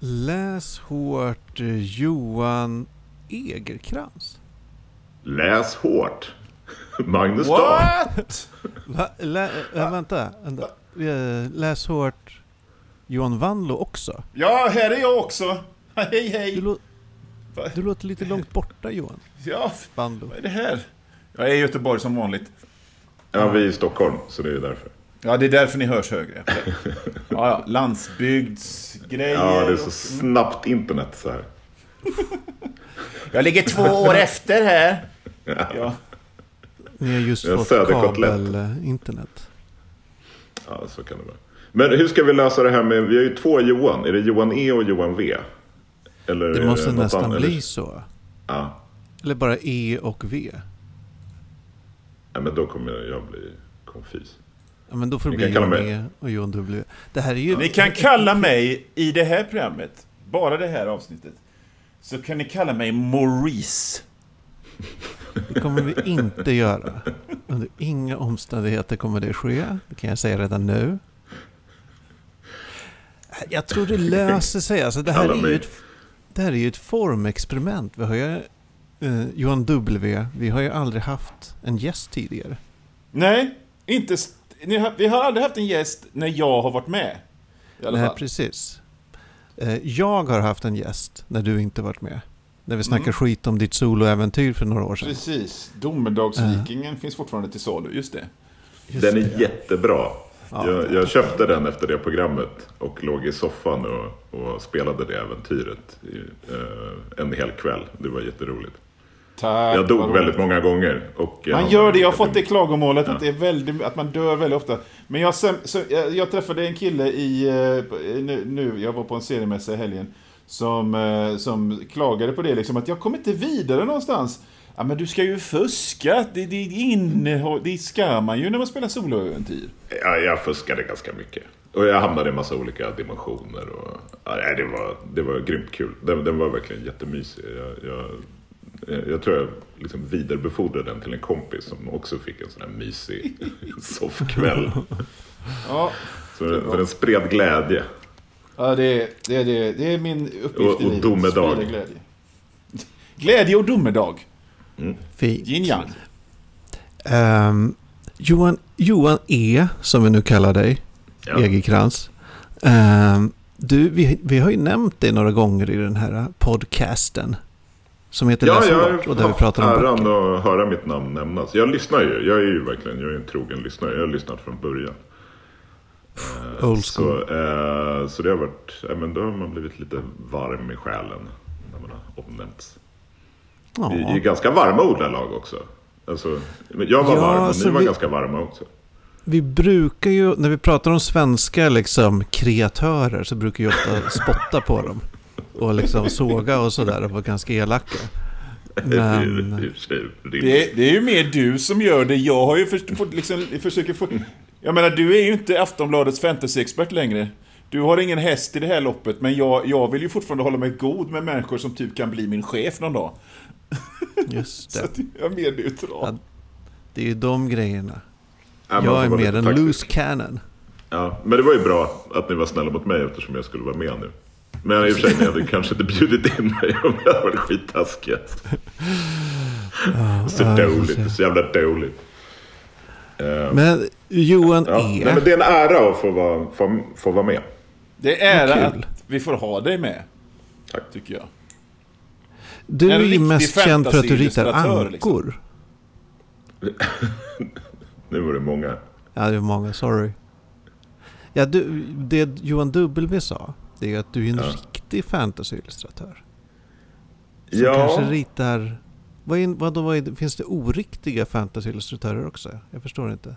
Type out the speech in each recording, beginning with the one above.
Läs hårt eh, Johan Egerkrans. Läs hårt. Magnus Dahl. What? Va? Lä, äh, vänta, vänta. Eh, Läs hårt Johan Vanlo också. Ja, här är jag också. Hej, Du, hej. lå, Va? du låter lite långt borta Johan Ja, Vanlo. vad är det här? Jag är i Göteborg som vanligt. Ja, vi är i Stockholm, så det är därför. Ja, det är därför ni hörs högre. Ja, ja. Landsbygdsgrejer. Ja, det är så snabbt internet så här. Jag ligger två år efter här. Ja. Ni har just fått kabel-internet. Ja, så kan det vara. Men hur ska vi lösa det här med... Vi har ju två Johan. Är det Johan E och Johan V? Eller Det måste något nästan annat? bli så. Ja. Eller bara E och V. ja, men då kommer jag bli konfys. Ja, men då får det Ni bli mig- E och Johan W. Det här är ju... Ni kan kalla mig i det här programmet, bara det här avsnittet, så kan ni kalla mig Maurice. Det kommer vi inte göra. Under inga omständigheter kommer det ske. Det kan jag säga redan nu. Jag tror det löser sig. Alltså, det, här är ju ett, det här är ju ett formexperiment. Vi har ju, eh, Johan W, vi har ju aldrig haft en gäst tidigare. Nej, inte... Ni har, vi har aldrig haft en gäst när jag har varit med. I alla Nej, fall. precis. Eh, jag har haft en gäst när du inte varit med. När vi snackade Mm. skit om ditt soloäventyr för några år sedan. Precis. Domedagsvikingen finns fortfarande till salu, just det. Just Den det. är jättebra. Ja. Jag, jag köpte den efter det programmet och låg i soffan och, och spelade det äventyret i, eh, en hel kväll. Det var jätteroligt. Tack. Jag dog väldigt många gånger. Och Man gör det, jag har fått det klagomålet Ja. att, det är väldigt, att man dör väldigt ofta. Men jag, så, jag, jag träffade en kille i, eh, nu, nu, jag var på en seriemässa i helgen, som, eh, som klagade på det, liksom, att jag kommer inte vidare någonstans. Ja, men du ska ju fuska, det, det, innehåll, det ska man ju när man spelar soloäventyr. Ja, jag fuskade ganska mycket. Och jag hamnade i massa olika dimensioner. Och, ja, det, var, det var grymt kul. Den, den var verkligen jättemysig. Jag, jag, jag tror jag liksom vidarebefordrade den till en kompis som också fick en sån här mysig soffkväll. Ja, Så, så den spred glädje. ja det, är- det, är- det, är- det är min uppgift Och- och i livet. domedag. Glädje. glädje och domedag. Fint. Yin. Ehm, Johan, Johan E, som vi nu kallar dig, Ja. Egerkrans. Ehm, du, vi, vi har ju nämnt dig några gånger i den här podcasten. Som heter Ja, Läs och där vi pratar om äran böcker. att höra mitt namn nämnas. Jag lyssnar ju. Jag är ju verkligen jag är en trogen lyssnare. Jag har lyssnat från början. Eh, Old Så, school. eh, så det har varit, ja, men då har man blivit lite varm i själen när man har omnämnts. Vi är Ja, ganska varma ordlag också. Alltså, jag var Ja, varm, men alltså ni var vi- ganska varma också. vi brukar ju, när vi pratar om svenska liksom, kreatörer så brukar vi ofta spotta på dem. Och liksom såga och sådär och vara ganska elaka. Det är ju Men, för. Det, det är ju mer du som gör det. Jag har ju för, fått liksom, försöker få... Jag menar, du är ju inte Aftonbladets fantasyexpert längre. Du har ingen häst i det här loppet, men jag, jag vill ju fortfarande hålla mig god med människor som typ kan bli min chef någon dag. just Så det. att jag är mer neutral. Ja, Det är ju de grejerna. Ja, Jag är mer en taktisk. loose cannon. Ja, men det var ju bra att ni var snälla mot mig eftersom jag skulle vara med nu. Men i och för sig, ni hade kanske inte bjudit in mig om jag hade varit skittaskiga. Så ja, jag får se. dåligt, så jävla dåligt. Eh, Men Johan ja. E. Nej, men det är en ära att få vara, få, få vara med. Det är ära att vi får ha dig med. Tack. Tycker jag. Du är ju mest känd för att du ritar liksom. ankor. Nu var det många. Ja, det är många. Sorry. Ja, du, det Johan W sa, det är att du är en Ja. riktig fantasyillustratör. Som Ja, kanske ritar... Vad är, vad då, vad är, finns det oriktiga fantasyillustratörer också? Jag förstår inte.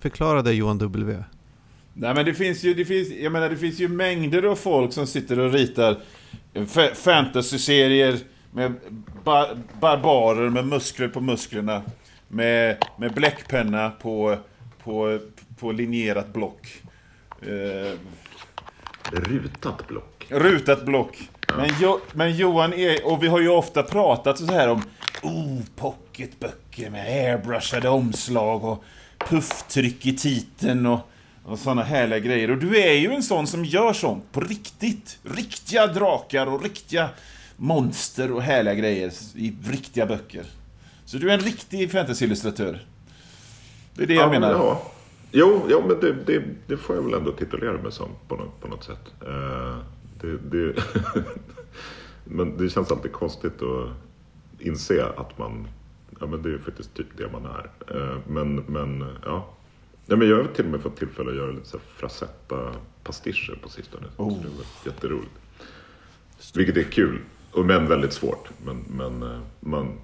Förklara det Johan W. Nej men det finns ju, det finns, jag menar det finns ju mängder av folk som sitter och ritar fa- fantasy-serier med ba barbarer med muskler på musklerna. Med, med bläckpenna på, på, på linjerat block. Eh, rutat block. rutat block. Men, jo, men Johan är, och vi har ju ofta pratat så här om oh, pocketböcker med airbrushade omslag och pufftryck i titeln och och sådana härliga grejer. Och du är ju en sån som gör sånt på riktigt. Riktiga drakar och riktiga monster och härliga grejer i riktiga böcker. Så du är en riktig fantasyillustratör. Det är det jag Ja, menar. Ja. Jo, ja, men det, det, det får jag väl ändå titulera mig som på något, på något sätt. Eh, det, men det känns alltid konstigt att inse att man... Ja, men det är faktiskt typ det man är. Eh, men, men ja. ja men jag har till och med fått tillfälle att göra lite Frazetta-pastischer på sistone. Oh. Så det var jätteroligt. Vilket är kul, men väldigt svårt. Men, men eh, man,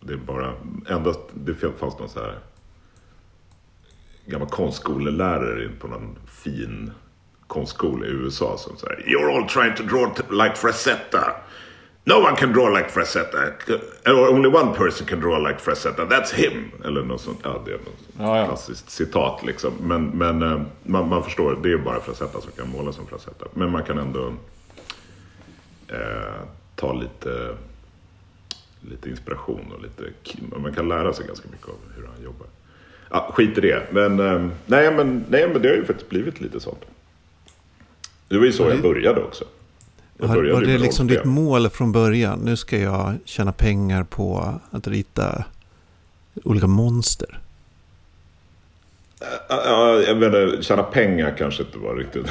det är bara... Endast, det fanns någon så här gammal konstskolelärare in på någon fin konstskola i USA som säger You're all trying to draw like Frazetta. No one can draw like Frazetta. Or only one person can draw like Frazetta. That's him. Eller något sånt. Ja, det är något Ja, ja. klassiskt citat liksom. Men, men eh, man, man förstår, det är bara Frazetta som kan måla som Frazetta. Men man kan ändå eh, ta lite, lite inspiration och lite... Man kan lära sig ganska mycket av hur han jobbar. Ja, skit i det. Men, eh, nej, men, nej, men det har ju faktiskt blivit lite sånt. Det var ju så det- jag började också. Jag började var det liksom ditt mål från början? Nu ska jag tjäna pengar på att rita olika monster. Ja, jag menar, tjäna pengar kanske inte var riktigt...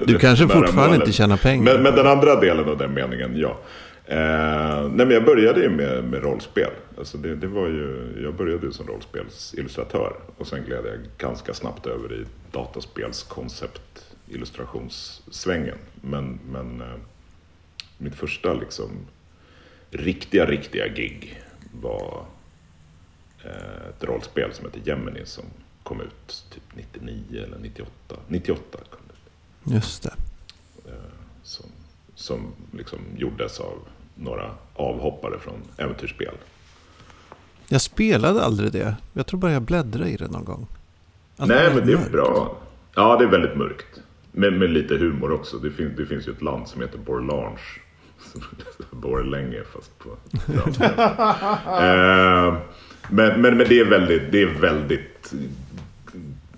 Du kanske fortfarande målet. inte tjänar pengar. Men, men den andra delen av den meningen, ja. Eh, nej, men jag började ju med, med rollspel. Alltså det, det var ju, jag började ju som rollspelsillustratör. Och sen gled jag ganska snabbt över i dataspelskoncept illustrationssvängen. Men, men eh, mitt första liksom riktiga, riktiga gig var eh, ett rollspel som heter Gemini som kom ut typ 99 eller 98. 98 kom det. Just det. Som, som liksom gjordes av några avhoppare från äventyrsspel. Jag spelade aldrig det. Jag tror bara jag bläddrade i det någon gång. Allt var Nej, men det är mörkt. bra. Ja, det är väldigt mörkt. Med, med lite humor också. Det, fin, det finns ju ett land som heter Borlange. Borlänge fast på eh, men, men, men det är väldigt, det är väldigt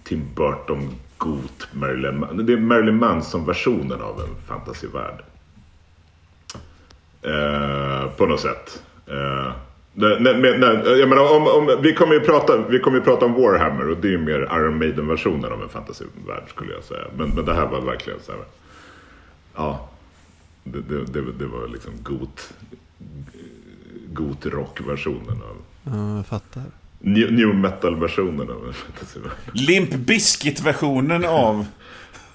Tim Burton got Marilyn Man- Det är Marilyn Manson-versionen av en fantasyvärld. Eh, på något sätt. Eh, nej, nej, men- nej, jag menar, om, om, vi kommer ju prata, vi kommer ju prata om Warhammer och det är ju mer Iron Maiden-versionen av en fantasyvärld skulle jag säga. Men, men det här var verkligen så här. Ja, det, det, det, det var liksom got, got rock-versionen av Ja, jag fattar. new, new metal-versionen av en fantasyvärld. Limp Bizkit-versionen av...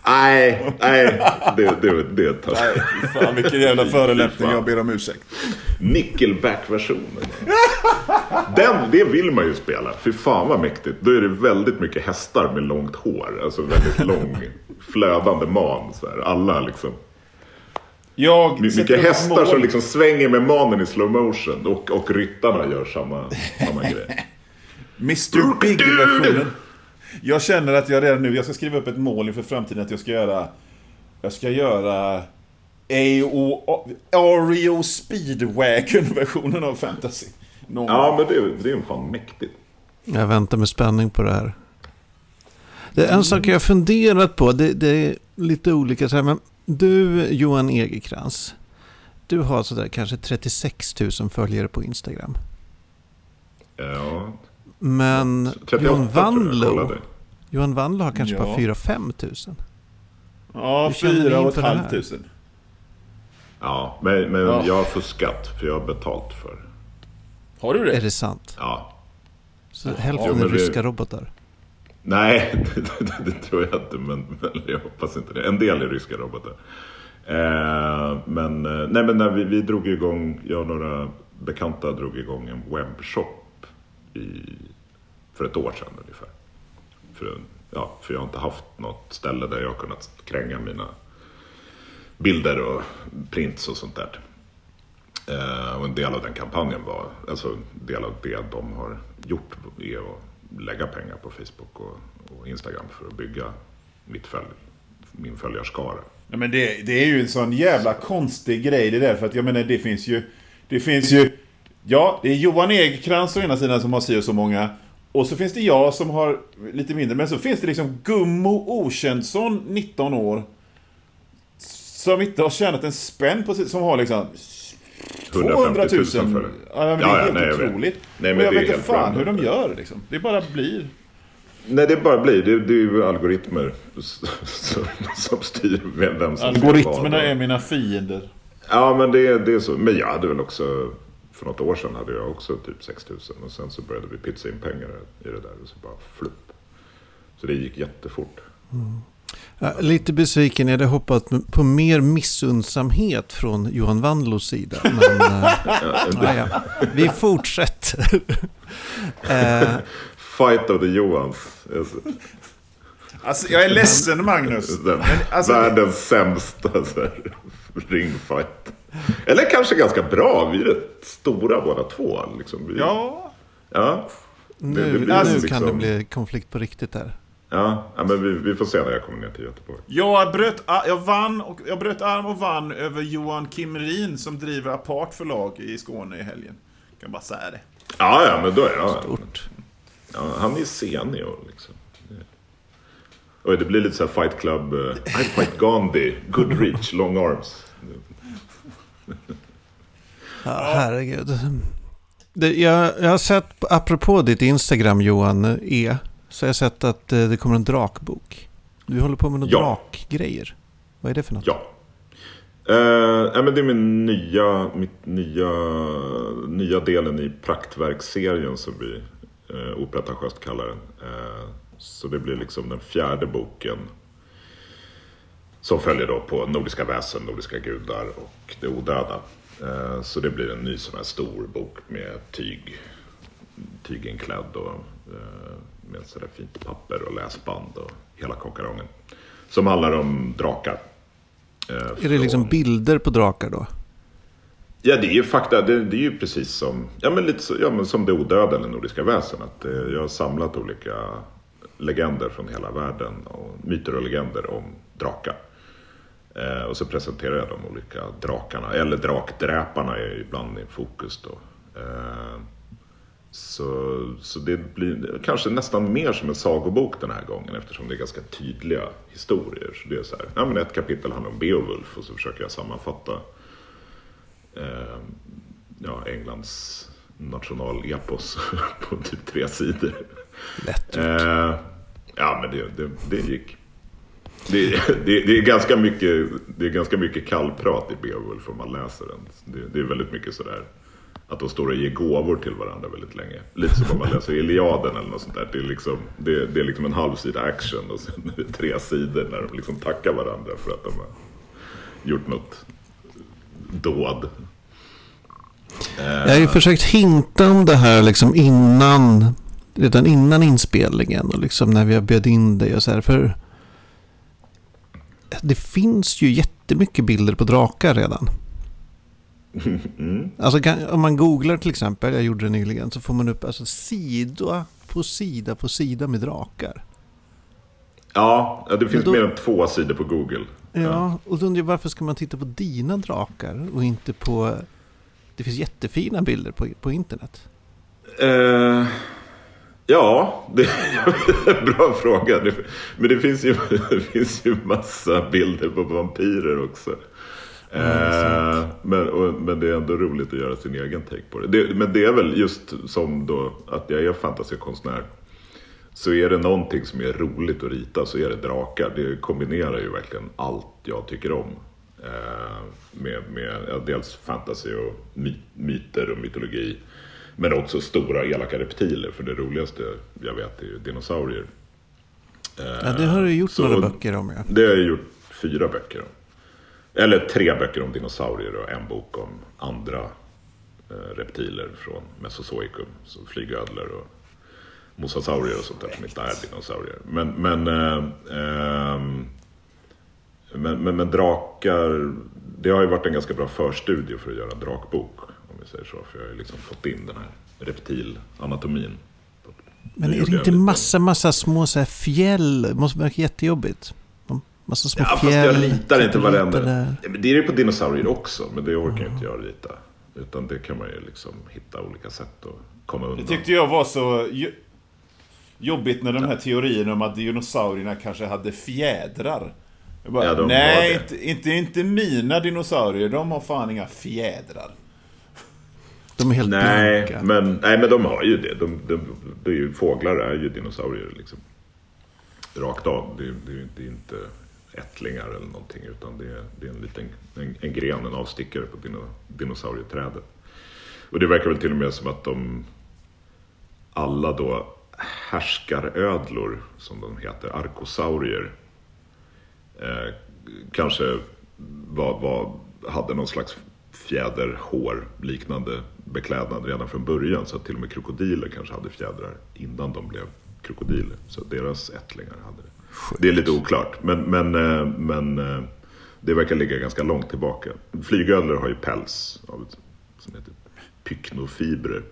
Nej, nej, det, det, det tar Nej, fan vilken jävla förolämpning. Jag ber om ursäkt. Nickelback-versionen. Den, det vill man ju spela. Fy fan vad mäktigt. Då är det väldigt mycket hästar med långt hår. Alltså väldigt lång, flödande man. Så här. Alla liksom. Jag Mycket hästar mål. som liksom svänger med manen i slow motion. Och, och ryttarna gör samma, samma grej. Mr Big-versionen. Jag känner att jag redan nu, jag ska skriva upp ett mål inför framtiden att jag ska göra... Jag ska göra... AO, Ario Speedwagon-versionen av fantasy. Någon Ja, men det, det är ju fan mäktigt. Jag väntar med spänning på det här. Det är en sak jag har funderat på. Det, det är lite olika. Så här, men du, Johan Egerkrans. Du har sådär kanske 36 000 följare på Instagram. Ja, Men 38 Johan Wandlo. Johan Wandlo har kanske Ja. bara 4-5 000. Ja, Hur känner ni fyra och ett det halvt tusen. Ja, men, men Ja. jag har fuskat för jag har betalt för. Har du Är det? det sant? Ja. Så Ja, hälften men är det- ryska robotar. Nej, det, det, det tror jag inte. Men, men jag hoppas inte det. En del är ryska robotar. Eh, men eh, nej, men när vi, vi drog igång, jag och några bekanta drog igång en webbshop i, för ett år sedan ungefär. För, ja, för jag har inte haft något ställe där jag har kunnat kränga mina bilder och prints och sånt där. Eh, och en del av den kampanjen var, alltså en del av det de har gjort är att lägga pengar på Facebook och, och Instagram för att bygga mitt följ, min följarskara. Ja, men det, det är ju en sån jävla konstig grej det där. För att jag menar, det finns ju... Det finns ju... Ja, det är Johan Egerkrans å ena sidan som har si och så många. Och så finns det jag som har lite mindre, men så finns det liksom Gummo Okänsson, 19 år. Som inte har tjänat en spänn på sitt, som har liksom 200 000. för det. Ja, men det Ja, är ja, helt nej, otroligt. Nej, men och jag det är vet inte fan hur random. de gör liksom. Det bara blir. Nej, det bara blir. Det, det är ju algoritmer som, som styr vem som ska Algoritmerna är mina fiender. Ja, men det, är- det är så. Men jag hade väl också... För något år sedan hade jag också typ 6 000 och sen så började vi pytsa in pengar i det där och så bara flupp. Så det gick jättefort. Ja, lite besviken. Jag hade hoppat på mer missundsamhet från Johan Wandlos sida. Men, eh, ja, ja. Vi fortsätter. eh, Fight of the Johans. Alltså, Alltså, jag är ledsen Magnus. Den, Men, alltså, världens sämsta så här, ringfight. Eller kanske ganska bra. Vi är rätt stora båda två. Liksom. Vi, ja, ja. Det- det nu blir nu liksom- kan det bli konflikt på riktigt där. Ja, ja men vi, vi får se när jag kommer ner till Göteborg. jag, bröt, jag, vann och, jag bröt arm och vann över Johan Kimmerin som driver Apart förlag i Skåne i helgen. Jag kan bara säga det. Ja, ja, men då är jag. Stort. Ja, han är senior liksom. Och det blir lite så här fight club. Uh, I fight Gandhi, good reach, long arms. Ja, herregud. Det, jag, jag har sett, apropå ditt Instagram Johan E. Så har jag sett att eh, det kommer en drakbok. Du håller på med några Ja. drakgrejer. Vad är det för något? Ja. Nej, men det är min nya, mitt nya, nya delen i praktverksserien som vi uh, opretentiöst kallar den. Eh, så det blir liksom den fjärde boken som följer då på Nordiska väsen, Nordiska gudar och det odöda. Eh, så det blir en ny sån här stor bok med tyg, tyginklädd och eh, med sådär fint papper och läsband och hela konkarongen. Som handlar om drakar. Eh, Är det liksom bilder på drakar då? Ja, det är ju fakta. Det, det är ju precis som, ja, men lite så, ja, men som det odöda eller Nordiska väsen. Att, eh, jag har samlat olika legender från hela världen. Och myter och legender om drakar. Eh, och så presenterar jag de olika drakarna. Eller drakdräparna är ibland i fokus då. Eh, så, så det blir kanske nästan mer som en sagobok den här gången eftersom det är ganska tydliga historier. Så det är så här, ja, men ett kapitel handlar om Beowulf och så försöker jag sammanfatta eh, ja, Englands nationalepos på typ tre sidor. Lätt. Eh, ja, men det, det, det gick. Det, det, det, är ganska mycket, det är ganska mycket kallprat i Beowulf om man läser den. Det, det är väldigt mycket sådär att de står och ger gåvor till varandra väldigt länge. Lite som om man läser Iliaden eller något sånt där. Det är liksom, det, det är liksom en halv sida action och sen tre sidor när de liksom tackar varandra för att de har gjort något dåd. Jag har ju försökt hinta om det här liksom innan, redan innan inspelningen och liksom när vi har bjöd in dig och så här. För det finns ju jättemycket bilder på drakar redan. Alltså kan, om man googlar till exempel, jag gjorde det nyligen, så får man upp alltså sida på sida på sida med drakar. Ja, ja, det finns då- mer än två sidor på Google. Ja, och då undrar jag varför ska man titta på dina drakar och inte på... Det finns jättefina bilder på, på internet. Eh, ja, det är en bra fråga. Men det finns, ju, det finns ju massa bilder på vampyrer också. Eh, men, och, men det är ändå roligt att göra sin egen take på det. det. Men det är väl just som då att jag är fantasikonstnär. Så är det någonting som är roligt att rita så är det drakar. Det kombinerar ju verkligen allt jag tycker om. Eh, med med ja, dels fantasy och my, myter och mytologi. Men också stora elaka reptiler. För det roligaste jag vet är ju dinosaurier. Eh, Ja, det har du gjort så- några böcker om ja. Det har jag gjort fyra böcker om. Eller tre böcker om dinosaurier och en bok om andra eh, reptiler från Mesozoikum. Som flygödlor och mosasaurier och sånt där som inte är dinosaurier. Men, men, eh, ehm, men, men, men drakar, det har ju varit en ganska bra förstudie för att göra en drakbok. Vi säger så. För jag har ju liksom fått in den här reptilanatomin. Men är det inte massa, massa små så här fjäll? Det måste verka jättejobbigt. Massa små Ja, fast fjäll. jag ritar inte varenda. där? Det är det på dinosaurier också, men det orkar inte jag rita. Utan det kan man ju liksom hitta olika sätt att komma undan. Det tyckte jag var så... jobbigt när de här teorierna om att dinosaurierna kanske hade fjädrar. Bara, Ja, nej, inte, inte, inte mina dinosaurier. De har fan inga fjädrar. De är helt Nej blanka. men, nej, men de har ju det. De, de, det är ju, fåglar är ju dinosaurier liksom. Rakt av. Det, är- det är inte ättlingar eller någonting. Utan det är, det är en liten en, en gren, en avstickare på dino, dinosaurieträdet. Och det verkar väl till och med som att de alla då härskarödlor, som de heter, arkosaurier, eh, kanske var, var, hade någon slags fjäderhår liknande beklädnad redan från början. Så att till och med krokodiler kanske hade fjädrar innan de blev krokodiler. Så deras ättlingar hade det. Det är lite oklart, men, men, eh, men eh, det verkar ligga ganska långt tillbaka. Flygödlor har ju päls av, som heter pyknofibrer.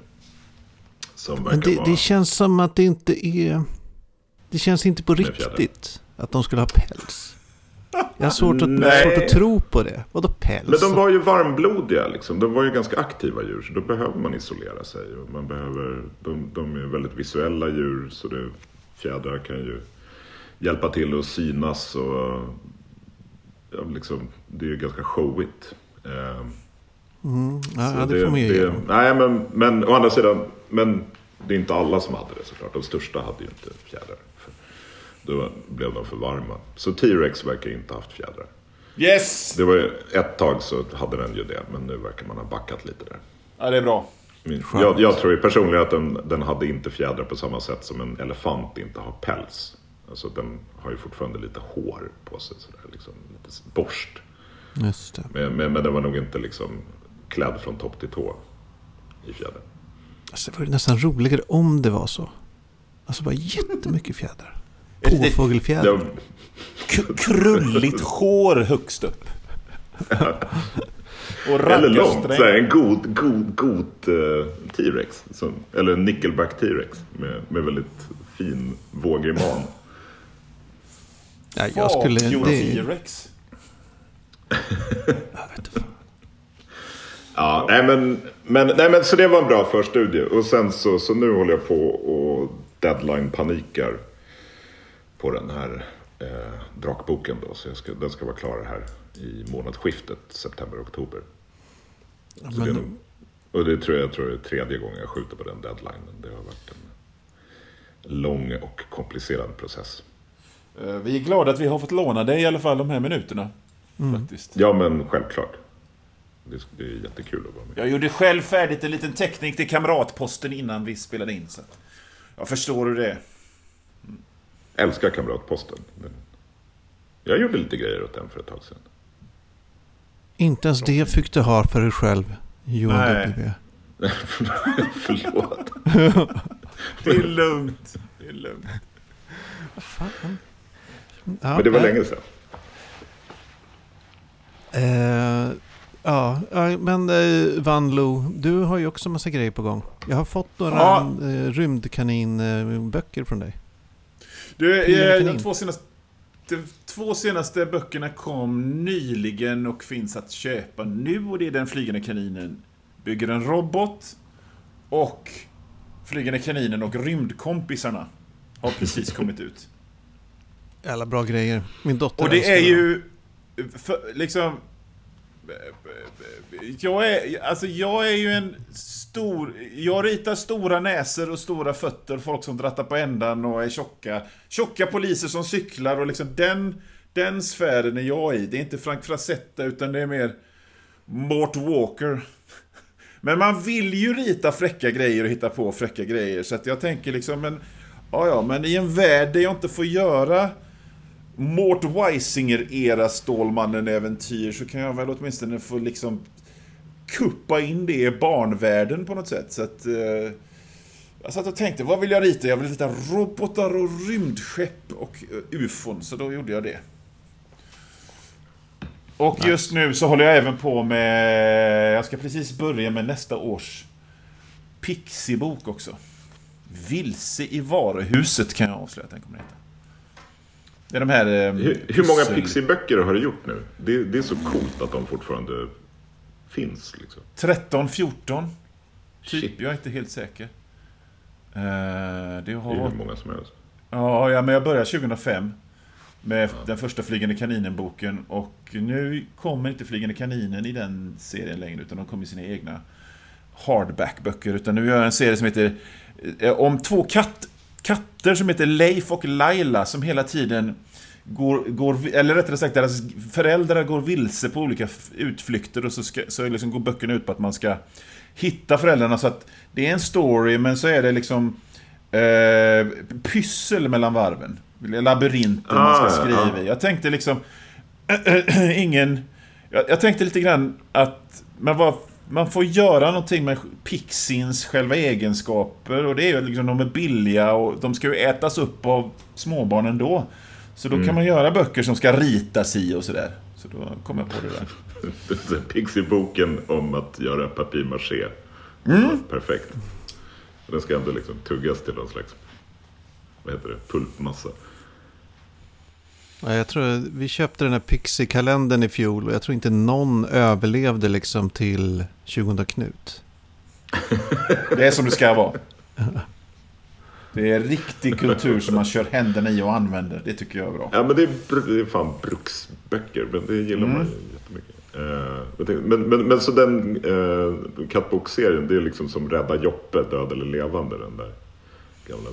Som Men det, vara... det känns som att det inte är... Det känns inte på riktigt att de skulle ha päls. Jag har svårt att, svårt att tro på det. Vadå päls? Men de var ju varmblodiga liksom. De var ju ganska aktiva djur. Så då behöver man isolera sig. Och man behöver, de, de är väldigt visuella djur. Så det, fjädrar kan ju hjälpa till att synas. Och, ja, liksom, det är ju ganska showigt. Eh, Mm, ja, ja, det får man ju dem. Nej, men, men å andra sidan. Men det är inte alla som hade det såklart. De största hade ju inte fjädrar. Då blev de för varma. Så T-Rex verkar inte ha haft fjädrar. Yes! Det var ju ett tag så hade den ju det, men nu verkar man ha backat lite där. Ja, det är bra. Min-. Jag, jag tror ju personligen att den, den hade inte fjädrar på samma sätt som en elefant inte har päls. Alltså den har ju fortfarande lite hår på sig, sådär, liksom, lite borst. Just det. Men, men, men den var nog inte liksom klädd från topp till tå i fjäder. Alltså, det vore nästan roligare om det var så. Alltså bara jättemycket fjädrar. K- krulligt hår högst upp. Och eller långt, såhär, en god, god, god eh, T-Rex. Eller en nickelback T-Rex med, med väldigt fin vågig man. Ja, jag skulle... T-Rex. Ja, nej men, men, nej men så det var en bra förstudie. Och sen så, så nu håller jag på och deadline-panikar på den här eh, drakboken då. Så jag ska, den ska vara klar här i månadsskiftet september-oktober. Ja, det och det tror jag, jag tror det är tredje gången jag skjuter på den deadlinen. Det har varit en lång och komplicerad process. Eh, Vi är glada att vi har fått låna dig i alla fall de här minuterna. Faktiskt. Ja men självklart. Det, är jättekul att vara med. Jag gjorde själv färdigt en liten teckning till Kamratposten innan vi spelade in. Så jag förstår hur det är. Älskar Kamratposten. Jag gjorde lite grejer åt den för ett tag sedan. inte ens det fick du ha för dig själv, Johan Nej. W. Förlåt. Det är lugnt. Det är lugnt. Fan. Ja, Men det var nej. länge sedan. Eh, ja, men eh, Van Lo, du har ju också massa grejer på gång. Jag har fått några Ja. eh, rymdkanin-böcker från dig. Du, eh, de två senaste, de två senaste böckerna kom nyligen och finns att köpa nu. Och det är Den flygande kaninen bygger en robot. Och Flygande kaninen och rymdkompisarna har precis kommit ut. Alla bra grejer. Min dotter Och det är ju för, liksom... Jag är, alltså jag är ju en stor... Jag ritar stora näsor och stora fötter, folk som drattar på ändan och är tjocka. Tjocka poliser som cyklar och liksom den, den sfären är jag i. Det är inte Frank Frazetta utan det är mer Mort Walker. Men man vill ju rita fräcka grejer och hitta på fräcka grejer. Så att jag tänker liksom, men... Ja, ja, men i en värld där jag inte får göra Mort Weisinger-era Stålmannen-äventyr så kan jag väl åtminstone få liksom kuppa in det i barnvärlden på något sätt. Så att, eh, jag satt och tänkte, vad vill jag rita? Jag vill rita robotar och rymdskepp och eh, ufon, så då gjorde jag det. Och just nu så håller jag även på med, jag ska precis börja med nästa års Pixie-bok också. Vilse i varuhuset kan jag avslöja att den kommer att heta. Det är de här... eh, Hur, hur många Pixie-böcker har du gjort nu? Det, det är så coolt att de fortfarande finns. Liksom. 13, 14. Typ, Shit. jag är inte helt säker. Eh, det Det är har... hur många som helst. Ja, ja, men jag började 2005 med den första Flygande kaninen-boken och nu kommer inte Flygande kaninen i den serien längre utan de kommer i sina egna hardback-böcker. Utan nu gör jag en serie som heter eh, om två katt, katter som heter Leif och Laila som hela tiden går, går, eller rättare sagt deras föräldrar går vilse på olika utflykter och så, ska, så liksom går böckerna ut på att man ska hitta föräldrarna så att det är en story men så är det liksom eh, pyssel mellan varven. Labyrinter man Ah, ska skriva ja. i. Jag tänkte liksom ingen... Jag, jag tänkte lite grann att man, var, man får göra någonting med Pixiens själva egenskaper och det är ju liksom de är billiga och de ska ju ätas upp av småbarn ändå. Så då kan man göra böcker som ska ritas i och sådär. Så då kom jag på det där. Pixie-boken om att göra papier-maché. Mm. Perfekt. Den ska ändå liksom tuggas till någon slags, vad heter det, pulpmassa. Ja, jag tror vi köpte den här Pixie-kalendern i fjol och jag tror inte någon överlevde liksom till 20 Knut. Det är som det ska vara. Det är riktig kultur som man kör händerna i och använder. Det tycker jag är bra. Ja men det är, det är fan bruksböcker, men det gillar man ju jättemycket. Eh, men, men, men så den uh, kattbokserien, det är liksom som Rädda Joppe, Död eller Levande, den där gamla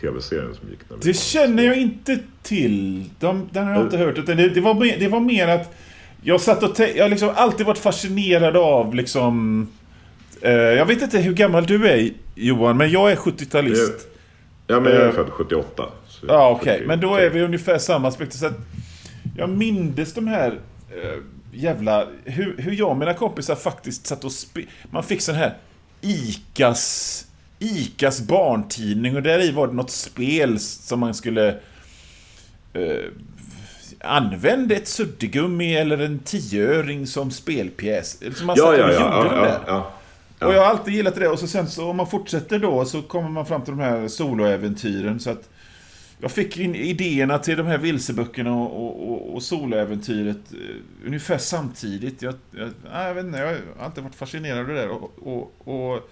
tv-serien som gick när Det känner jag inte till. De, den har jag inte hört. Utan det, det, var, mer- det var mer att jag satt och Jag har liksom alltid varit fascinerad av liksom... Eh, jag vet inte hur gammal du är Johan, men jag är 70-talist. Ja men jag är Eh, född 78. så Ja, okej. 70 Men då är vi ungefär samma aspekter. Så att jag mindes de här eh, jävla... Hur, hur jag och mina kompisar faktiskt satt och spe, Man fick sån här ICAs... ICAs barntidning och där i var det något spel som man skulle... Eh, använda ett suddgummi eller en tioöring som spelpjäs. Så man Ja, satt och ja, gjorde ja, den där. ja, ja. Och jag har alltid gillat det. Och så sen så om man fortsätter då så kommer man fram till de här soloäventyren. Så att jag fick in idéerna till de här vilseböckerna och, och, och, och soloäventyret eh, ungefär samtidigt. Jag, jag, jag vet inte, jag har alltid varit fascinerad av det där. Och, och, och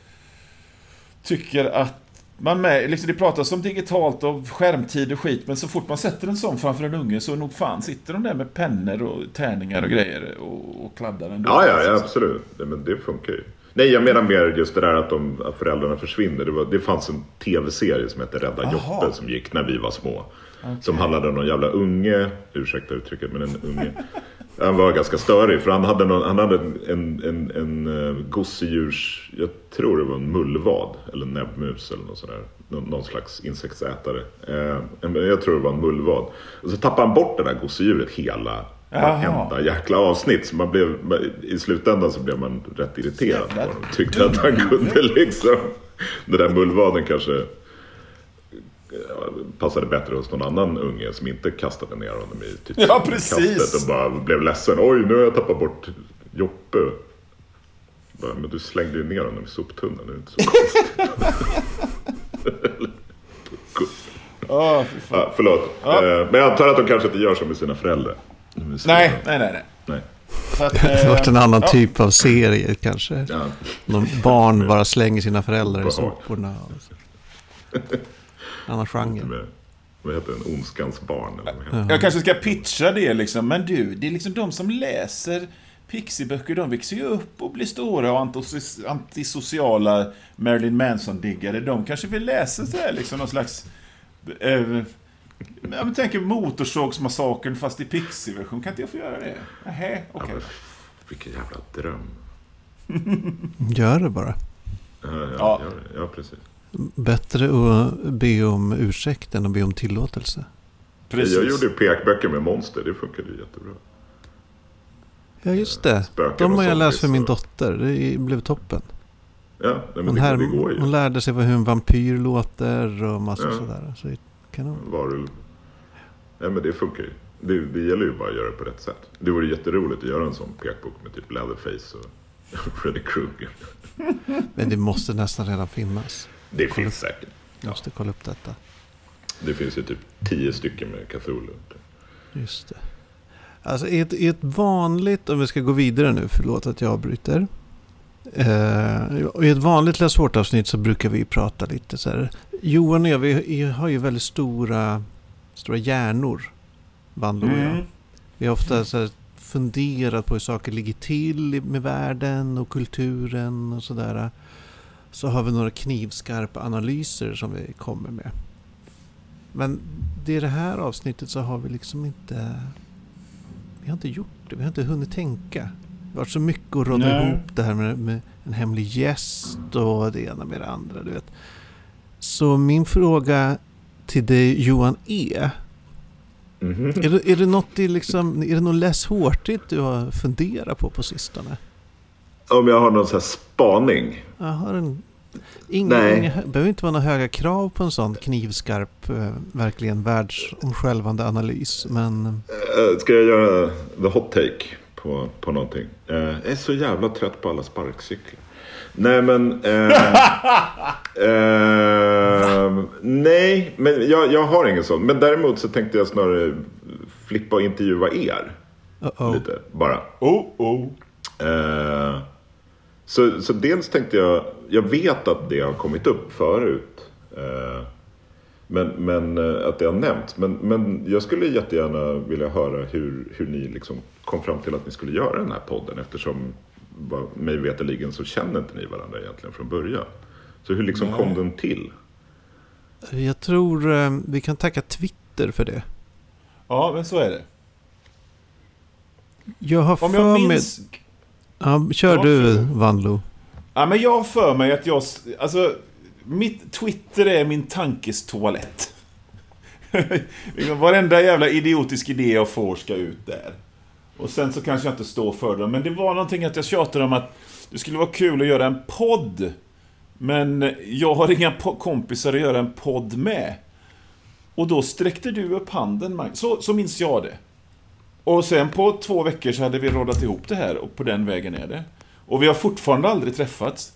tycker att man med, liksom det pratas om digitalt och skärmtid och skit, men så fort man sätter en sån framför en unge så nog fan sitter de där med pennor och tärningar och grejer och, och kladdar ändå. Ja, ja, ja absolut. Nej, men det funkar ju. Nej, jag menar mer just det där att, de, att föräldrarna försvinner. Det, var, det fanns en tv-serie som hette Rädda Jaha. Joppe som gick när vi var små. Som handlade om någon jävla unge, ursäkta uttrycket, men en unge. Han var ganska störig för han hade, någon, han hade en, en, en, en uh, gosedjurs, jag tror det var en mullvad eller näbbmus eller något sådär. Någon, någon slags insektsätare. Eh, jag tror det var en mullvad. Och så tappade han bort det där gosedjuret hela. Varenda jäkla avsnitt. Så man blev, I slutändan så blev man rätt irriterad på honom. Tyckte att han kunde liksom... Den där mullvaden kanske passade bättre hos någon annan unge som inte kastade ner honom i typ Ja, kastet och bara blev ledsen. Oj, nu har jag tappat bort Joppe. Bara, men du slängde ju ner honom i soptunnan. Det är inte så konstigt. Fy fan. ja, förlåt. Ja. Eh, Men jag antar att de kanske inte gör så med sina föräldrar. De. Nej, nej, nej. nej. Att, Det har eh, varit en annan ja. typ av serie kanske. Ja. Någon barn bara slänger sina föräldrar i soporna. Annan genre. Vad heter den? Ondskans barn? Eller vad heter? Jag kanske ska pitcha det liksom, men du, det är liksom de som läser Pixie-böcker, de växer ju upp och blir stora och antisociala Marilyn Manson-diggare. De kanske vill läsa så här liksom någon slags... Eh, jag tänker Motorsågsmassakern fast i Pixie-version. Kan inte jag få göra det? Nähä, okej. men Vilken jävla dröm. Gör det bara. Ja, ja, Ja. ja. precis. Bättre att be om ursäkt än att be om tillåtelse. Precis. Jag gjorde ju pekböcker med monster. Det funkade ju jättebra. Ja, just det. Spöken De har jag läst för min dotter. Det blev toppen. Ja, men Hon, det, här, det går ju. hon lärde sig vad hur en vampyr låter och massor Ja. sådär. Så det kan hon. Varulv. Nej, men det funkar ju. Det, det gäller ju bara att göra det på rätt sätt. Det vore jätteroligt att göra en sån pekbok med typ Leatherface och Freddy Krueger. Men det måste nästan redan finnas. Det finns säkert. Jag måste kolla upp detta. Det finns ju typ tio stycken med Cthulhu. Just det. Alltså i ett, i ett vanligt, om vi ska gå vidare nu, förlåt att jag avbryter. Och I ett vanligt Läs hårt-avsnitt så brukar vi prata lite så här. Johan och jag, vi har ju väldigt stora, stora hjärnor. Vandlo och jag. Mm. Vi har ofta så här funderat på hur saker ligger till med världen och kulturen och sådär. Så har vi några knivskarpa analyser som vi kommer med. Men i det här avsnittet så har vi liksom inte... Vi har inte gjort det, vi har inte hunnit tänka. Det varit så mycket att råda Nej. ihop det här med, med en hemlig gäst och det ena med det andra, du vet. Så min fråga till dig Johan är, Mhm. är det, är det något i liksom, är det något less hårtigt du har funderat på på sistone? Om jag har någon sån här spaning. Jag har en... Inga, Nej. inga, behöver inte vara några höga krav på en sån knivskarp, eh, verkligen världsomskälvande analys. Men Eh, Ska jag göra the hot take på, på någonting? Eh, Jag är så jävla trött på alla sparkcyklar. Nej men... Eh, eh, nej, men jag, jag har ingen sån. Men däremot så tänkte jag snarare flippa och intervjua er. uh -oh. Lite, bara. Oh, oh. Eh, så, så dels tänkte jag, jag vet att det har kommit upp förut. Men, men eh, att det har nämnts. Men, men jag skulle jättegärna vilja höra hur, hur ni liksom kom fram till att ni skulle göra den här podden. Eftersom vad mig veterligen så känner inte ni varandra egentligen från början. Så hur liksom kom den till? Jag tror eh, vi kan tacka Twitter för det. Ja, men så är det. Jag har Om för jag mig... minns... Ja, kör Ja, du. Vanlo. Ja, men jag har för mig att jag... Alltså, mitt Twitter är min tankes toalett. Varenda jävla idiotisk idé jag får ska ut där. Och sen så kanske jag inte står för dem. Men det var någonting att jag tjatade om att det skulle vara kul att göra en podd. Men jag har inga kompisar att göra en podd med. Och då sträckte du upp handen, Magnus. Så, så minns jag det. Och sen på två veckor så hade vi rådat ihop det här och på den vägen är det. Och vi har fortfarande aldrig träffats.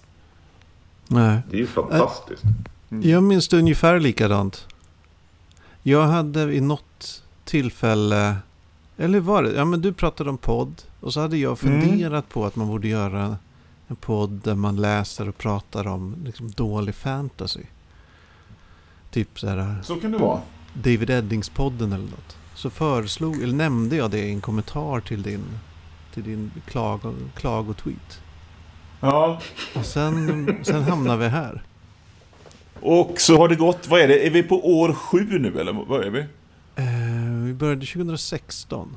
Nej. Det är ju fantastiskt. Jag minns det ungefär likadant. Jag hade vid något tillfälle, eller var det, ja men du pratade om podd. Och så hade jag funderat på att man borde göra en podd där man läser och pratar om liksom, dålig fantasy. Typ så här Så kan det vara. David Eddings-podden eller något. Så föreslog, eller nämnde jag det i en kommentar till din, till din klago, klagotweet. Ja. Och sen, sen hamnade vi här. Och så har det gått, vad är det? Är vi på år sju nu eller vad är vi? Eh, vi började 2016.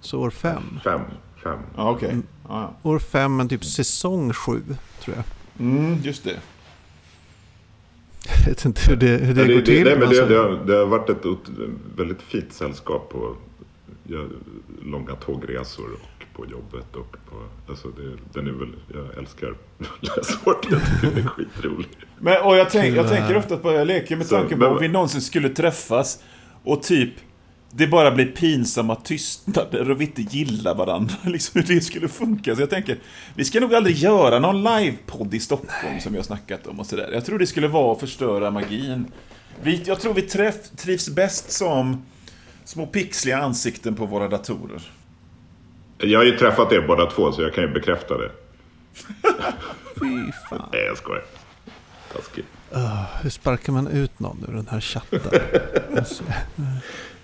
Så år fem. Fem. Fem. Ja, okej. Mm. Ja, År fem, men typ säsong sju, tror jag. ja. Mm, just det. Jag vet inte hur det, hur det Ja, går till. nej, men alltså. det, det, har, det har varit ett väldigt fint sällskap på långa tågresor och på jobbet. Och på, alltså det, den är väl, jag älskar läshårt. Jag tycker den är skitrolig. Men, och jag, tänk, jag tänker ofta på, jag leker med tanken på om vi någonsin skulle träffas och typ det bara blir pinsamma tystnader och vi inte gillar varandra. Liksom hur det skulle funka. Så jag tänker, vi ska nog aldrig göra någon livepodd i Stockholm som vi har snackat om och sådär. Jag tror det skulle vara att förstöra magin. Vi, jag tror vi träff, trivs bäst som små pixliga ansikten på våra datorer. Jag har ju träffat er båda två så jag kan ju bekräfta det. Fy fan. Nej, jag skojar. Taskigt. Ah, hur sparkar man ut någon ur den här chatten? Alltså,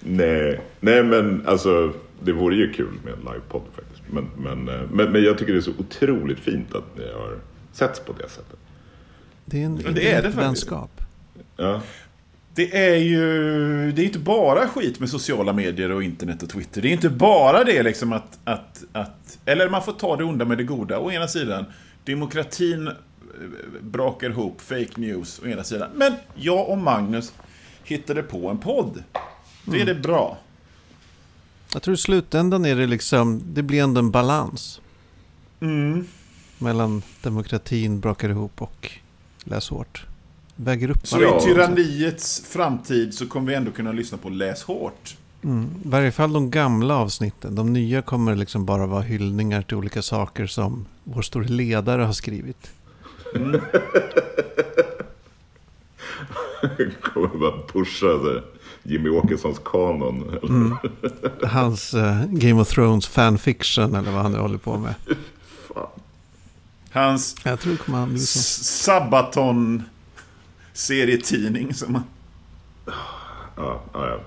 Nej, nej men alltså det vore ju kul med en livepodd faktiskt. Men, men, eh, men, men jag tycker det är så otroligt fint att ni har setts på det sättet. det är en det är det vänskap. Ja. Det är ju det är inte bara skit med sociala medier och internet och Twitter. Det är inte bara det liksom att, att, att... Eller man får ta det onda med det goda. Å ena sidan, demokratin eh, brakar ihop, fake news å ena sidan. Men jag och Magnus hittade på en podd. Det är det bra. Jag tror i slutändan är det liksom, det blir ändå en balans. Mm. Mellan demokratin brakar ihop och läs hårt. Väger upp Så i tyranniets framtid så kommer vi ändå kunna lyssna på Läs hårt. Mm. I varje fall de gamla avsnitten. De nya kommer liksom bara vara hyllningar till olika saker som vår store ledare har skrivit. Kommer bara pusha här, Jimmy Åkessons kanon. Mm. Hans eh, Game of Thrones fanfiction eller vad han nu håller på med. Fan. Hans Jag tror det kommer han bli så. Sabaton serietidning som. Ja, ja, ja.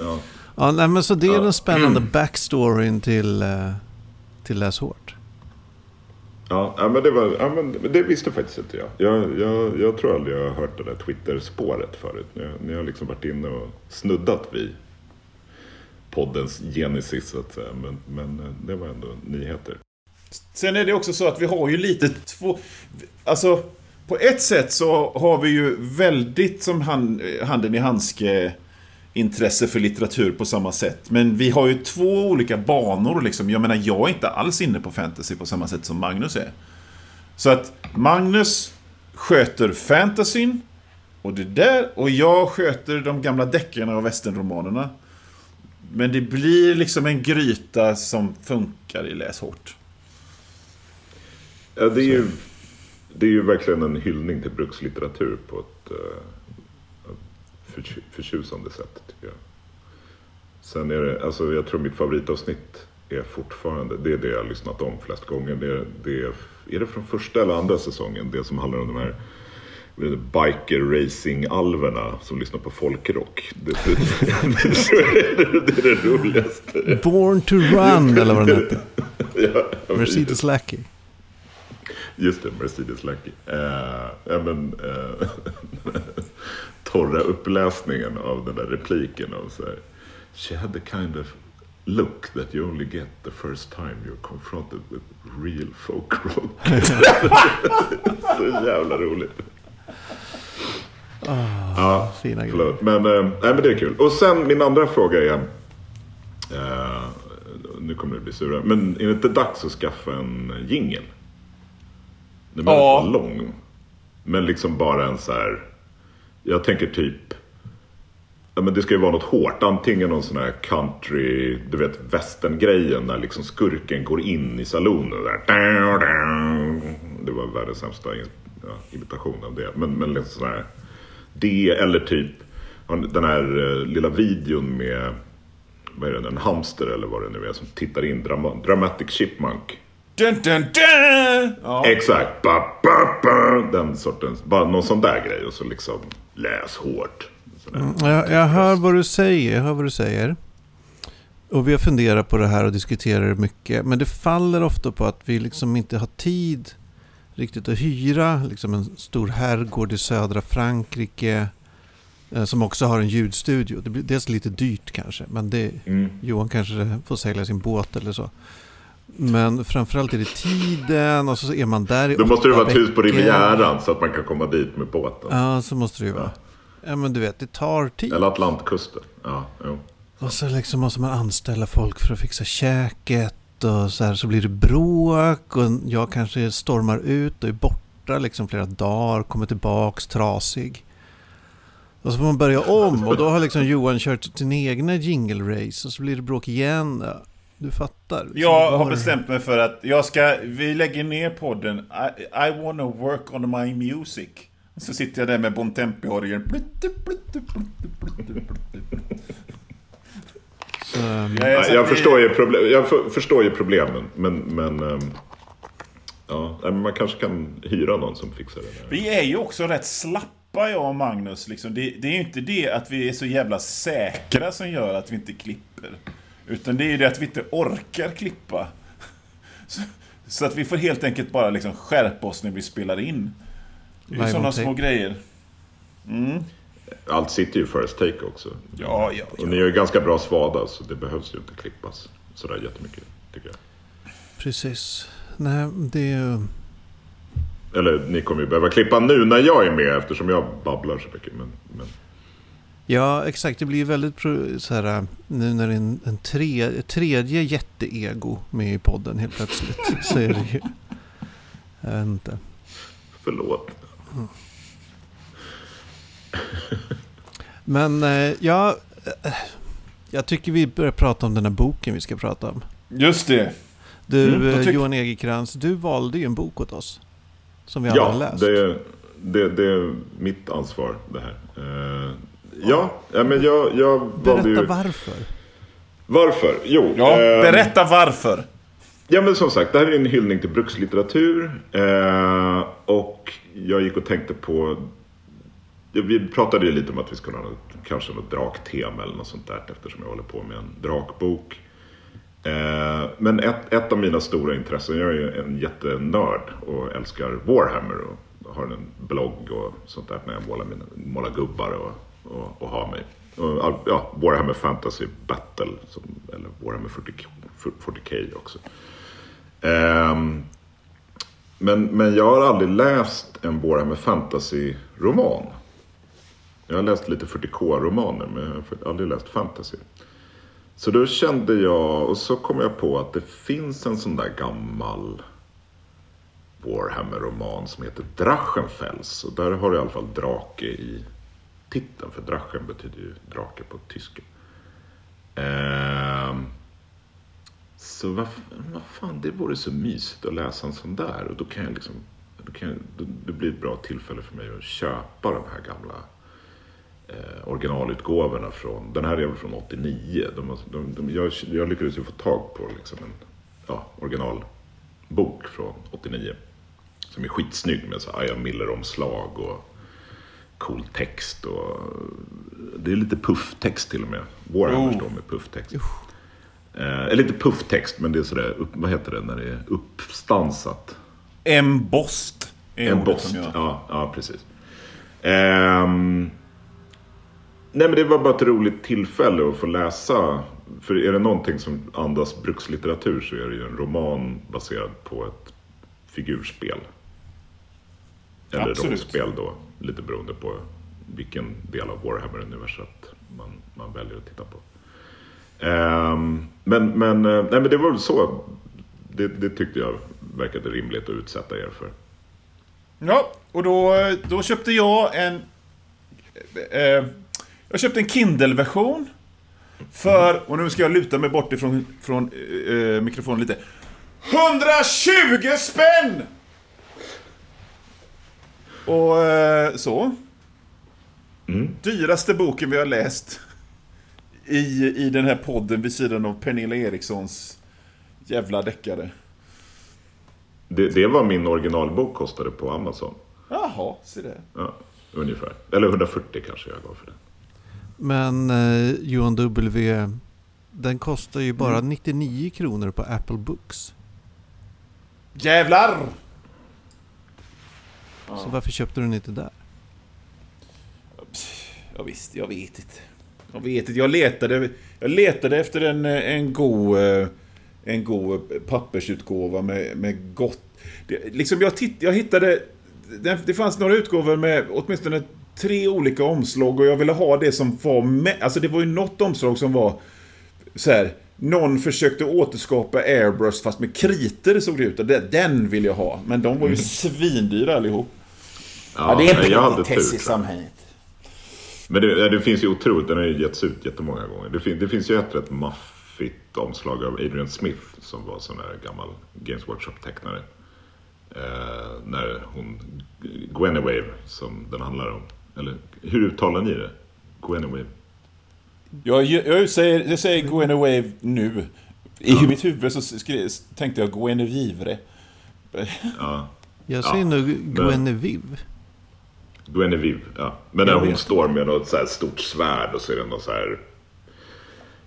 ja. Ja, nej, men så det är Ja. den spännande backstoryn till, eh, till Läs hårt. Ja, ja, men det, var, ja, men det visste faktiskt inte jag. Jag, jag. jag tror aldrig jag har hört det där Twitter-spåret förut. Ni, ni har liksom varit inne och snuddat vid poddens genesis så att säga. Men, men eh, det var ändå nyheter. Sen är det också så att vi har ju lite två... Alltså, på ett sätt så har vi ju väldigt som hand, handen i handske intresse för litteratur på samma sätt. Men vi har ju två olika banor liksom. Jag menar, jag är inte alls inne på fantasy på samma sätt som Magnus är. Så att Magnus sköter fantasyn och det där och jag sköter de gamla deckarna och västernromanerna. Men det blir liksom en gryta som funkar i Läs hårt. Ja, det, är ju, det är ju verkligen en hyllning till brukslitteratur på ett förtju- förtjusande sätt tycker jag. Sen är det, alltså jag tror mitt favoritavsnitt är fortfarande, det är det jag har lyssnat om flest gånger. Det är, det är, är det från första eller andra säsongen? Det som handlar om de här biker racing-alverna som lyssnar på folkrock. Det, det, det, det är det roligaste. Born to run eller vad den. Ja, Mercedes Lackey. Just det, Mercedes Lucky. Ja, men, eh, torra uppläsningen av den där repliken av så här. She had the kind of look that you only get the first time you're confronted with real folk rock. så jävla roligt. ja, Fina grejer. Men, eh, nej, men det är kul. Och sen min andra fråga är. eh, nu kommer det bli sura. Men är det inte dags att skaffa en jingel? Den behöver Ja. inte vara lång. Men liksom bara en så här. Jag tänker typ. Ja, men det ska ju vara något hårt. Antingen någon sån här country, du vet västern-grejen när liksom skurken går in i salonen där. Det var världens sämsta ja, imitation av det. Men, men liksom sån här. Det eller typ den här eh, lilla videon med vad är det, en hamster eller vad det nu är som tittar in. Drama, Dramatic Chipmunk. Dun, dun, dun! Ja. Exakt. Ba, ba, ba. Den sortens. Bara någon sån där grej. Och så liksom läs hårt. Där. Jag, jag hör vad du säger, jag hör vad du säger. Och vi har funderat på det här och diskuterar det mycket. Men det faller ofta på att vi liksom inte har tid riktigt att hyra liksom en stor herrgård i södra Frankrike. eh, Som också har en ljudstudio. Det blir dels lite dyrt kanske. Men det, Mm. Johan kanske får sälja sin båt eller så. Men framförallt är det tiden och så är man där i Då måste det vara ett hus på. Rivieran så att man kan komma dit med båten. Ja, så måste det ju vara. Ja, men du vet, det tar tid. Eller Atlantkusten. Ja, jo. Och så liksom måste man anställa folk för att fixa käket. Och så här så blir det bråk. Och jag kanske stormar ut och är borta liksom flera dagar. Kommer tillbaks trasig. Och så får man börja om. Och då har liksom Johan kört sin egna jingle race. Och så blir det bråk igen. Du fattar. liksom. Jag har Var- bestämt mig för att jag ska, vi lägger ner podden I, I wanna work on my music. Så sitter jag där med Bontempi-orgeln. Så, um, Jag, jag, förstår ju problem, jag för, förstår ju problemen. Men, men ehm, ja, man kanske kan hyra någon som fixar det. Där. Vi är ju också rätt slappa jag och Magnus. Liksom. Det, det är ju inte det att vi är så jävla säkra som gör att vi inte klipper. Utan det är ju det att vi inte orkar klippa. Så, så att vi får helt enkelt bara liksom skärpa oss när vi spelar in. Det är ju sådana små grejer. Allt sitter ju i first take också. Ja, ja, Och ni är ju ganska bra svada så det behövs ju inte klippas sådär jättemycket. Tycker jag. precis. Nej, det är ju... Eller ni kommer ju behöva klippa nu när jag är med eftersom jag babblar så mycket. Men, men Ja, exakt. Det blir väldigt så här, nu när det är en, en tre, tredje jätteego med i podden helt plötsligt. så är det ju... Jag vet inte. förlåt. Men eh, ja, eh, jag tycker vi börjar prata om den här boken vi ska prata om. Just det. Du, Mm, Johan Egerkrans, du valde ju en bok åt oss. Som vi alla har Ja, läst. det är, det, det är mitt ansvar det här. Ja, ja, men jag, jag valde Berätta ju... varför. Varför? Jo. Ja, eh, berätta varför. Ja men som sagt, det här är en hyllning till brukslitteratur. Eh, och jag gick och tänkte på... Vi pratade ju lite om att vi skulle ha något, kanske något draktema eller något sånt där eftersom jag håller på med en drakbok. Eh, men ett, ett av mina stora intressen, jag är ju en jättenörd och älskar Warhammer och har en blogg och sånt där när jag målar, mina, målar gubbar och, och, och ha mig. Och, ja, Warhammer Fantasy Battle, som, eller Warhammer 40, 40K också. Um, men, men jag har aldrig läst en Warhammer Fantasy-roman. Jag har läst lite 40K-romaner men jag har aldrig läst fantasy. Så då kände jag, och så kom jag på att det finns en sån där gammal Warhammer-roman som heter Drachenfels. Och där har du i alla fall drake i titeln, för Drachen betyder ju drake på tyska. Ehm, så vad, vad fan, det vore så mysigt att läsa en sån där. Och då kan jag liksom, då kan jag, då, det blir ett bra tillfälle för mig att köpa de här gamla eh, originalutgåvorna från, den här är väl från 89. De, de, de, jag, jag lyckades ju få tag på liksom en ja, originalbok från 89. Som är skitsnygg med så här Ian Miller-omslag och cool text. Och, det är lite pufftext till och med. Warhammer Oh. står med pufftext. Eh, eller inte pufftext, men det är sådär, upp, vad heter det när det är uppstansat? Embossed jag... Ja, ja, precis. Ehm, nej, men det var bara ett roligt tillfälle att få läsa. För är det någonting som andas brukslitteratur så är det ju en roman baserad på ett figurspel. Eller Absolut. rollspel då, lite beroende på vilken del av Warhammer-universat man, man väljer att titta på. Ehm, men, men, eh, nej, men det var väl så. Det, det tyckte jag verkade rimligt att utsätta er för. Ja, och då, då köpte jag en... Eh, jag köpte en Kindle-version. För, och nu ska jag luta mig bort ifrån från, eh, mikrofonen lite. 120 spänn! Och eh, så. Dyraste boken vi har läst. I, I den här podden vid sidan av Pernilla Erikssons jävla deckare. Det, det var min originalbok kostade på Amazon. Jaha, se det. Ja, ungefär. Eller 140 kanske jag gav för den. Men eh, Johan W. Den kostar ju bara 99 kronor på Apple Books. Jävlar! Så varför köpte du den inte där? Ja, visst, jag vet inte. Jag vet inte. Jag letade, jag letade efter en, en god... eh, En god pappersutgåva med, med gott... Det, liksom jag, titt, jag hittade... Det, det fanns några utgåvor med åtminstone tre olika omslag och jag ville ha det som var med. Alltså det var ju något omslag som var så här. Någon försökte återskapa Airbrush fast med kriter såg det ut. Den vill jag ha. Men de var ju svindyra allihop. Ja, Ja, det är en jag hade tur. petitess i samhället. Men det, ja, det finns ju otroligt, den har ju getts ut jättemånga gånger. Det, fin, det finns ju ett rätt maffigt omslag av Adrian Smith som var sån här gammal Games Workshop-tecknare. Eh, när hon, Gwenewave som den handlar om. Eller hur uttalar ni det? Gwenewave? Jag, jag, säger, jag säger Guinevere nu. I mitt huvud så skrev, tänkte jag Guinevere. Ja, Jag Ja, säger nog men- Guinevere. Gweneville, ja. Men när hon står med något så här stort svärd och så är det något så här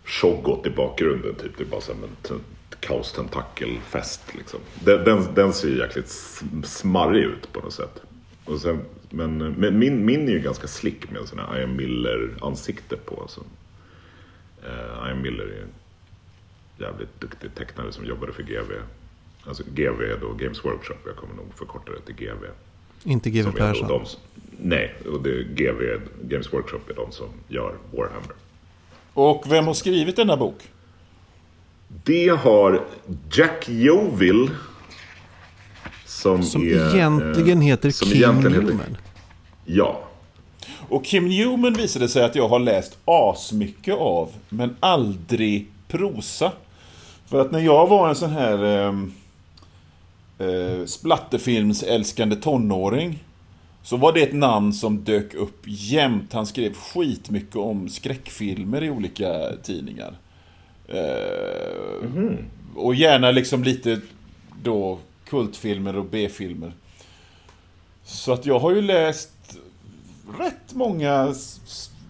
Shoggot i bakgrunden typ. Det är bara som en t- kaostentakelfest liksom. Den, den, den ser ju jäkligt sm- smarrig ut på något sätt. Och sen, men men min, min är ju ganska slick med en sån här Ian Miller-ansikte på. Så. Uh, Ian Miller är en jävligt duktig tecknare som jobbade för GV. Alltså GV då Games Workshop. Jag kommer nog förkorta det till GV. Inte GW Persson. de, nej, och det är GV, Games Workshop är de som gör Warhammer. Och vem har skrivit denna bok? Det har Jack Jovill. Som, Som är, egentligen eh, heter som Kim egentligen heter- Newman. Ja. Och Kim Newman visade sig att jag har läst asmycket av, men aldrig prosa. För att när jag var en sån här ehm, eh, splatterfilmsälskande tonåring så var det ett namn som dök upp jämt. Han skrev skitmycket om skräckfilmer i olika tidningar. Eh, och gärna liksom lite då kultfilmer och B-filmer. Så att jag har ju läst rätt många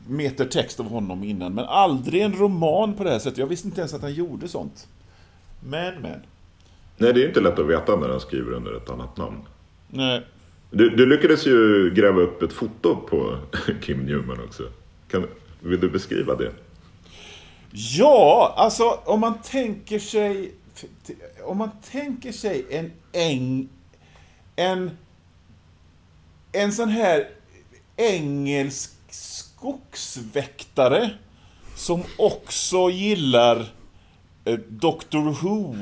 meter text av honom innan, men aldrig en roman på det här sättet. Jag visste inte ens att han gjorde sånt. Men, men. Nej, det är ju inte lätt att veta när han skriver under ett annat namn. Nej. Du, du lyckades ju gräva upp ett foto på Kim Newman också. Kan, vill du beskriva det? Ja, alltså om man tänker sig... Om man tänker sig en äng... En... En sån här engelsk skogsväktare som också gillar eh, Doctor Who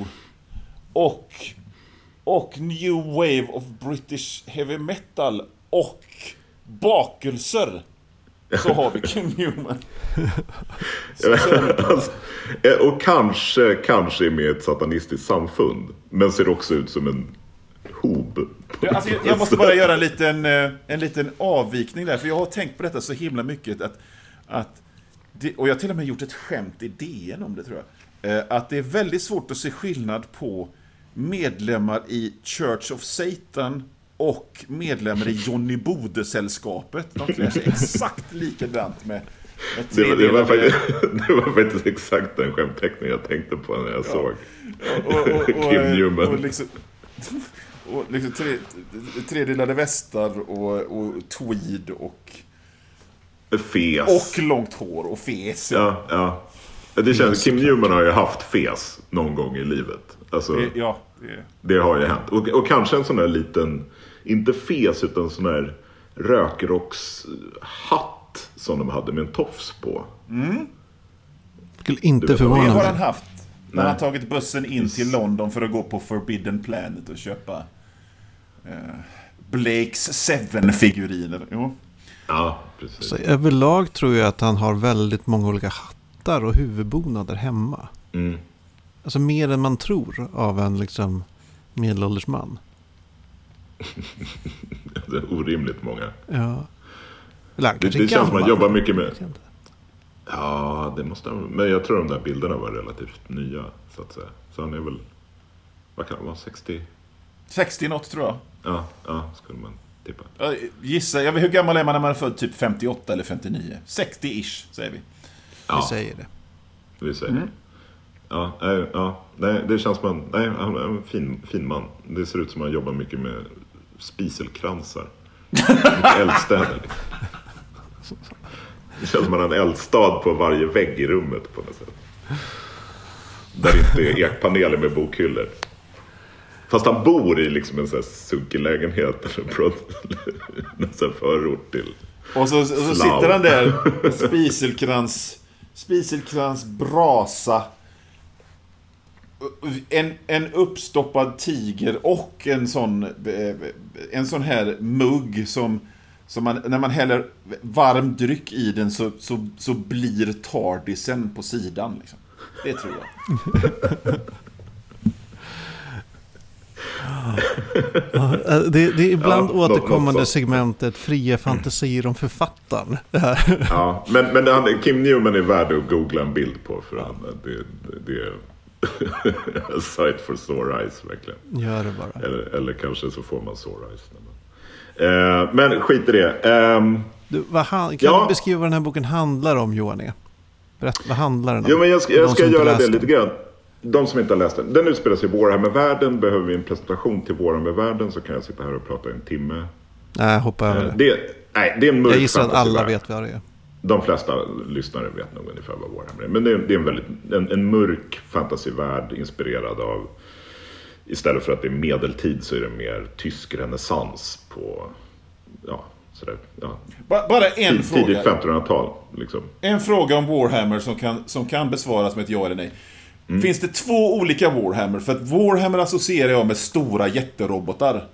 och, och New Wave of British Heavy Metal och bakelser. Så har vi Kim Newman. Alltså, eh, och kanske, kanske är med ett satanistiskt samfund. Men ser också ut som en hob. Alltså, jag, jag måste bara göra en liten, eh, en liten avvikning där, för jag har tänkt på detta så himla mycket att, att det, och jag har till och med gjort ett skämt i DN om det tror jag. Eh, Att det är väldigt svårt att se skillnad på medlemmar i Church of Satan och medlemmar i Johnny Bode-sällskapet. De klär sig exakt likadant med, med Det var, det, var faktiskt, det var faktiskt exakt den skämtteckning jag tänkte på när jag såg och, och, och, Kim Newman. och liksom, och liksom tre, tredelade västar och, och tweed och, Fes. och långt hår och fes. Ja, ja. Det känns, Kim Newman har ju haft fes någon gång i livet. Alltså, Det- ja det, det har ju hänt. Och, och kanske en sån där liten, inte fes utan sån där rökrockshatt som de hade med en tofs på. Skulle inte vet, det förvåna har han mig. haft. När han tagit bussen in till London för att gå på Forbidden Planet och köpa eh, Blakes Seven-figuriner. Jo. Ja, precis. Så överlag tror jag att han har väldigt många olika hattar och huvudbonader hemma. Mm. Alltså mer än man tror av en liksom medelålders man. Det är orimligt många. Ja. Eller Det, det känns som att gammal. man jobbar mycket med... Ja, det måste. Men jag tror de där bilderna var relativt nya, så att säga. Så han är väl... Vad kan han vara? 60? 60 något tror jag. Ja, ja, skulle man tippa. Jag gissar, jag vet, hur gammal är man när man är född? Typ 58 eller 59? 60-ish, säger vi. Vi Ja, säger det. vi säger det. Ja, nej, ja, nej, det känns som en, nej, han är en fin, fin man. Det ser ut som att han jobbar mycket med spiselkransar. Mycket eldstäder. Liksom. Det känns som att han har en eldstad på varje vägg i rummet på något sätt. Där det inte är ekpaneler med bokhyllor. Fast han bor i liksom en sån här sunkig lägenhet. En sån här förort till... Och så, och så sitter han där, spiselkrans, spiselkrans brasa. En, en uppstoppad tiger och en sån, eh, en sån här mugg som, som man, när man häller varm dryck i den så, så, så blir tardisen på sidan. Liksom. Det tror jag. Ja, det, det är ibland Ja, återkommande något segmentet fria fantasier om författaren. Ja, men, men han, Kim Newman är värd att googla en bild på för han, det, det, det är a sight for sore eyes verkligen. Gör det bara. Eller, eller kanske så får man sore eyes. man- Eh, men skit i det. Ehm, Du, han, kan Ja. du beskriva vad den här boken handlar om, Johan? E? Berätta, vad handlar den om? jo, men jag ska, jag ska göra det lite grann. De som inte har läst den. Den utspelar sig i Warhammer-världen. Behöver vi en presentation till Warhammer-världen så kan jag sitta här och prata i en timme. Nej, hoppa över Eh, det. det, nej, det är en mörk Jag gissar att alla vet vad det är. De flesta lyssnare vet nog ungefär vad Warhammer är. Men det är, det är en, väldigt, en, en mörk fantasyvärld inspirerad av... Istället för att det är medeltid så är det mer tysk renässans på... Ja, sådär. Ja, Ba- Bara en tid, tidigt fråga. 1500-tal. Liksom. En fråga om Warhammer som kan, som kan besvaras med ett ja eller nej. Mm. Finns det två olika Warhammer? För att Warhammer associerar jag med stora jätterobotar.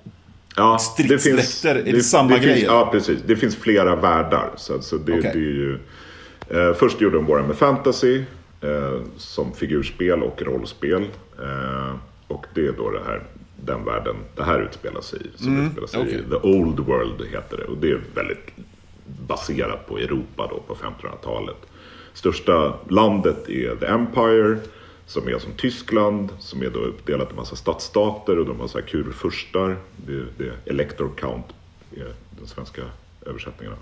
Ja, Stridsdräkter, är det samma finns, grejer? Ja, precis. Det finns flera världar. Så, alltså det, Okej. det är ju, eh, först gjorde de Warhammer Fantasy eh, som figurspel och rollspel. Eh, och det är då det här, den världen det här utspelar sig i. Som utspelar sig okej. i The Old World heter det. Och det är väldigt baserat på Europa då på 1500-talet. Största landet är The Empire som är som Tyskland, som är då uppdelat i massa stadsstater och de har så här kurfurstar. Det, det Elector Count är den svenska översättningen.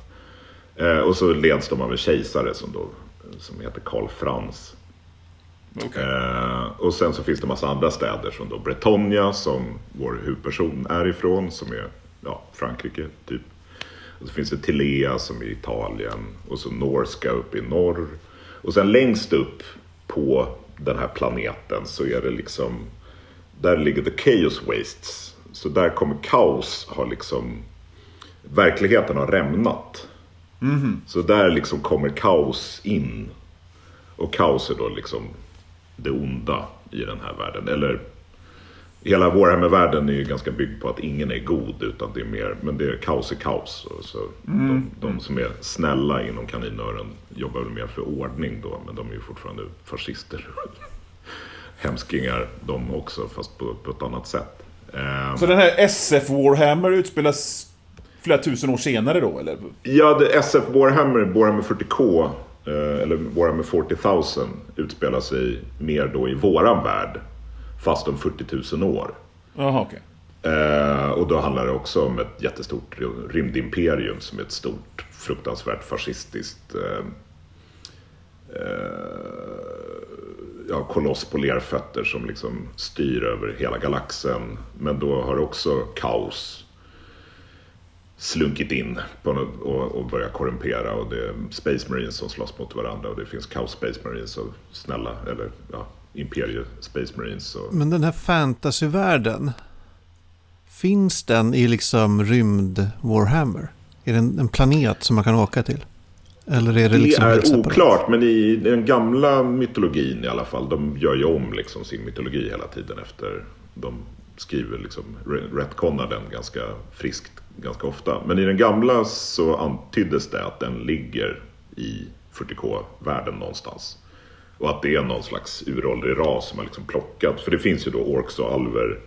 Eh, och så leds de av en kejsare som, då, som heter Karl Frans. Okay. Eh, och sen så finns det massa andra städer som då Bretonia som vår huvudperson är ifrån, som är ja, Frankrike typ. Och så finns det Tilea som är Italien och så Norska uppe i norr. Och sen längst upp på den här planeten så är det liksom, där ligger the chaos wastes. Så där kommer kaos ha liksom, verkligheten har rämnat. Mhm. Så där liksom kommer kaos in. Och kaos är då liksom det onda i den här världen. Eller hela Warhammer-världen är ju ganska byggd på att ingen är god utan det är mer, men det är kaos är kaos. Så de, de som är snälla inom kaninören jobbar väl mer för ordning då, men de är ju fortfarande fascister. Hemskingar de också, fast på, på ett annat sätt. Eh, Så den här SF Warhammer utspelas flera tusen år senare då, eller? Ja, det SF Warhammer, Warhammer 40K, eh, eller Warhammer 40 000 utspelar sig mer då i våran värld. Fast om 40 000 år. Jaha, okej. Eh, och då handlar det också om ett jättestort rymdimperium som är ett stort fruktansvärt fascistiskt eh, eh, ja, koloss på lerfötter som liksom styr över hela galaxen. Men då har också kaos slunkit in på något, och, och börjat korrumpera. Och det är Space Marines som slåss mot varandra och det finns Chaos Space Marines och snälla, eller ja, Imperie Space Marines. Och, Men den här fantasyvärlden, finns den i liksom rymd Warhammer? Är det en, en planet som man kan åka till? Eller är det Det liksom helt är oklart, men i den gamla mytologin i alla fall, de gör ju om liksom sin mytologi hela tiden efter, de skriver liksom, re- retconnar den ganska friskt ganska ofta. Men i den gamla så antyddes det att den ligger i 40K-världen någonstans. Och att det är någon slags uråldrig ras som har liksom plockat, för det finns ju då orks och alver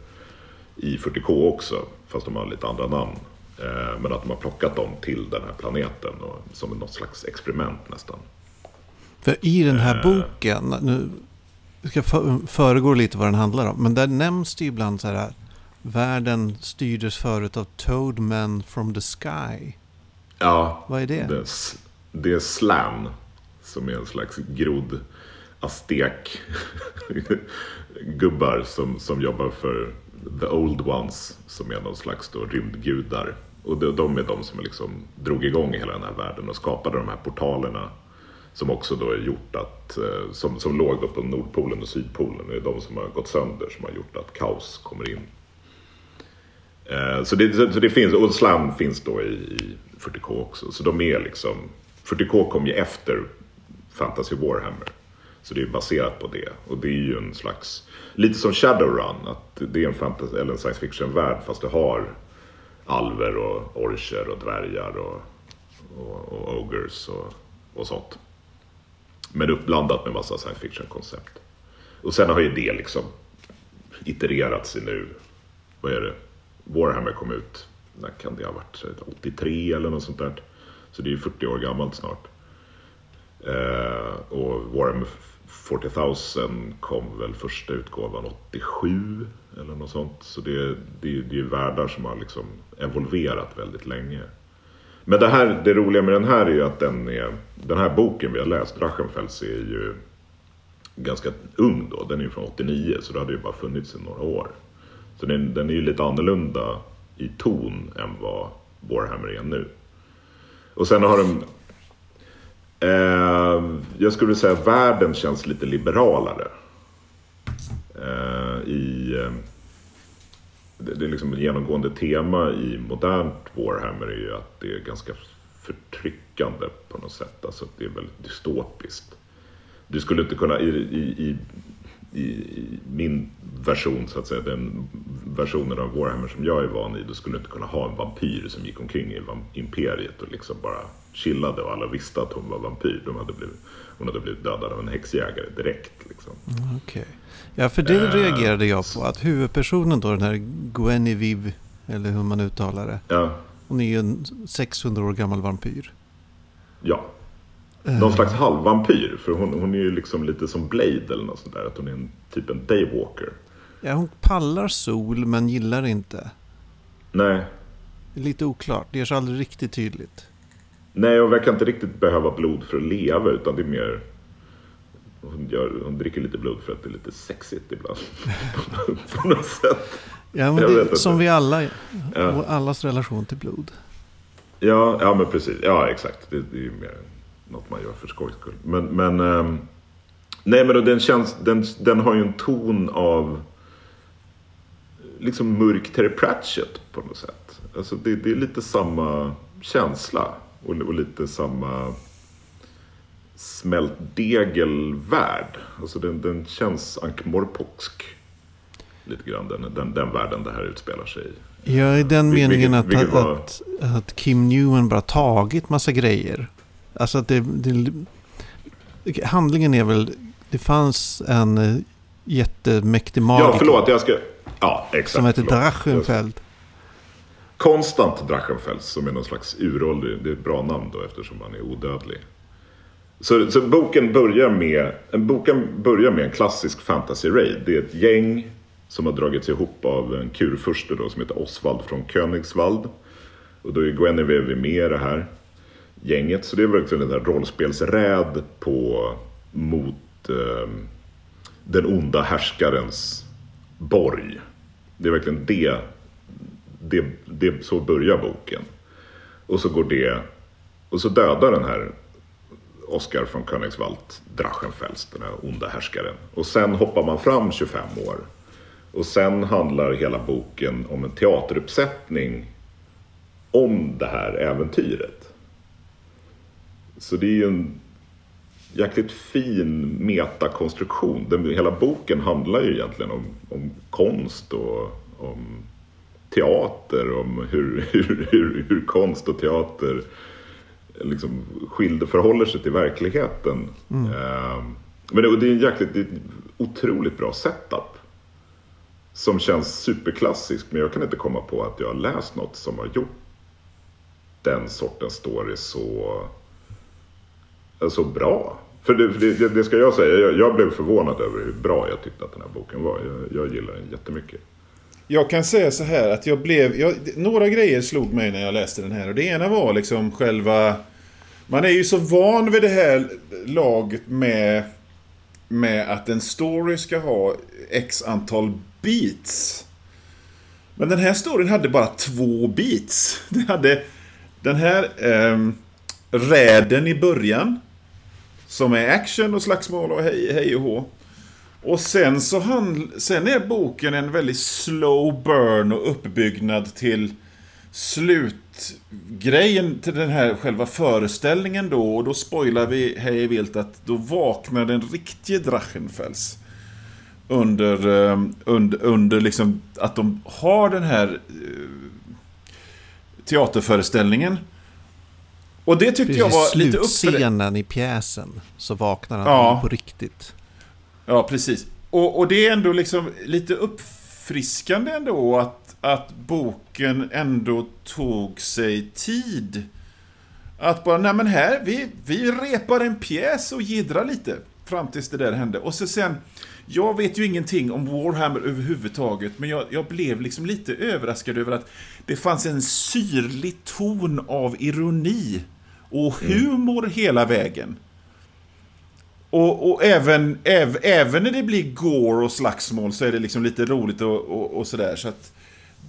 i 40K också, fast de har lite andra namn. Eh, Men att de har plockat dem till den här planeten och, som något slags experiment nästan. För i den Eh. här boken, nu ska jag för- föregå lite vad den handlar om, men där nämns det ibland så här, världen styrdes förut av Toadmen from the Sky. Ja, Vad är det? det det är Slan som är en slags grodd aztek gubbar som, som jobbar för The Old Ones som är någon slags då rymdgudar. Och de, de är de som liksom drog igång hela den här världen och skapade de här portalerna som också då är gjort att, eh, som, som låg då på Nordpolen och Sydpolen. Det är de som har gått sönder som har gjort att kaos kommer in. Eh, Så det, så det finns, och Slam finns då i, i 40K också. Så de är liksom, 40K kom ju efter Fantasy Warhammer. Så det är baserat på det. Och det är ju en slags, lite som Shadowrun, att det är en, fantasy, eller en science fiction-värld fast det har alver och orcher och dvärgar och, och, och ogres och, och sånt. Men uppblandat med massa science fiction-koncept. Och sen har ju det liksom itererats i nu, vad är det? Warhammer kom ut, när kan det ha varit? 83 eller något sånt där. Så det är ju 40 år gammalt snart. Eh, och Warhammer 40 000 kom väl första utgåvan 87 eller något sånt. Så det, det, det är ju världar som har liksom evolverat väldigt länge. Men det, här, det roliga med den här är ju att den, är, den här boken vi har läst, Drachenfels, är ju ganska ung då. Den är ju från 89 så det hade ju bara funnits i några år. Så den, den är ju lite annorlunda i ton än vad Warhammer är nu. Och sen har de... Eh, jag skulle säga att världen känns lite liberalare. Eh, i, ehm, det, det är liksom ett genomgående tema i modernt Warhammer är ju att det är ganska förtryckande på något sätt. Alltså att det är väldigt dystopiskt. Du skulle inte kunna, i, i, i, i, i min version så att säga, den versionen av Warhammer som jag är van i, då skulle du inte kunna ha en vampyr som gick omkring i imperiet och liksom bara chillade och alla visste att hon var vampyr. De hade blivit, hon hade blivit dödad av en häxjägare direkt. Liksom. Okej. Ja, för det Eh, reagerade jag på. Att huvudpersonen då, den här Guinevere, eller hur man uttalar det. Ja, Hon är ju en 600 år gammal vampyr. ja. Någon slags halvvampyr. För hon, hon är ju liksom lite som Blade eller något sånt där. Att hon är en, typ en daywalker. Ja, hon pallar sol men gillar inte. Nej, lite oklart. Det görs aldrig riktigt tydligt. Nej, hon verkar inte riktigt behöva blod för att leva. Utan det är mer... Hon, gör, hon dricker lite blod för att det är lite sexigt ibland. På något sätt. Ja, men det, som vi alla, Ja. allas relation till blod. Ja, ja men precis. Ja, exakt. Det, det är ju mer något man gör för skojs skull. Men, men, ehm, nej, men den, känns, den, den har ju en ton av liksom mörk Terry Pratchett på något sätt. Alltså det, det är lite samma känsla och, och lite samma smältdegelvärld. Alltså den, den känns ankmorpoksk. Lite grann den, den, den världen det här utspelar sig i. Ja, i den Vil- meningen vilket- att, vilket var- att, att Kim Newman bara tagit massa grejer. Alltså att det, det... Handlingen är väl... Det fanns en eh, jättemäktig magiker Ja, förlåt. Jag ska... Ja, exakt. som heter. Drachenfeld. Konstant Drachenfels som är någon slags uråldrig, det är ett bra namn då eftersom han är odödlig. Så, så boken, börjar med, en boken börjar med en klassisk fantasy raid. Det är ett gäng som har dragits ihop av en kurfurste då som heter Oswald från Königswald. Och då är Guinevere med i det här gänget. Så det är verkligen en där rollspelsräd på mot eh, den onda härskarens borg. Det är verkligen det det, det, så börjar boken. Och så går det... Och så dödar den här Oscar från Königswald Drachenfels, den här onda härskaren. Och sen hoppar man fram 25 år. Och sen handlar hela boken om en teateruppsättning om det här äventyret. Så det är ju en jäkligt fin metakonstruktion. Den, hela boken handlar ju egentligen om, om konst och om teater, om hur, hur, hur, hur konst och teater liksom skilde förhåller sig till verkligheten. Eh, men det, det är en jäkligt, det är en otroligt bra setup. Som känns superklassisk, men jag kan inte komma på att jag har läst något som har gjort den sortens story så, så bra. För det, det, det ska jag säga, jag, jag blev förvånad över hur bra jag tyckte att den här boken var. Jag, jag gillar den jättemycket. Jag kan säga så här att jag blev... Jag, några grejer slog mig när jag läste den här. Och det ena var liksom själva... Man är ju så van vid det här laget med... Med att en story ska ha x antal beats. Men den här storyn hade bara två beats. Den hade den här eh, räden i början. Som är action och slagsmål och hej, hej och hå. Och sen så han, sen är boken en väldigt slow burn och uppbyggnad till slutgrejen till den här själva föreställningen då. Och då spoilar vi hej vilt att då vaknar den riktige Drachenfels. Under, eh, under, under liksom att de har den här eh, teaterföreställningen. Och det tyckte jag Precis var i lite uppför... slutscenen i pjäsen så vaknar han Ja. på riktigt. Ja, precis. Och, och det är ändå liksom lite uppfriskande ändå att, att boken ändå tog sig tid. Att bara, nej men här, vi, vi repar en pjäs och jiddrar lite. Fram tills det där hände. Och så sen, jag vet ju ingenting om Warhammer överhuvudtaget, men jag, jag blev liksom lite överraskad över att det fanns en syrlig ton av ironi och humor hela vägen. Och, och även, äv, även när det blir gore och slagsmål så är det liksom lite roligt och, och, och sådär. Så att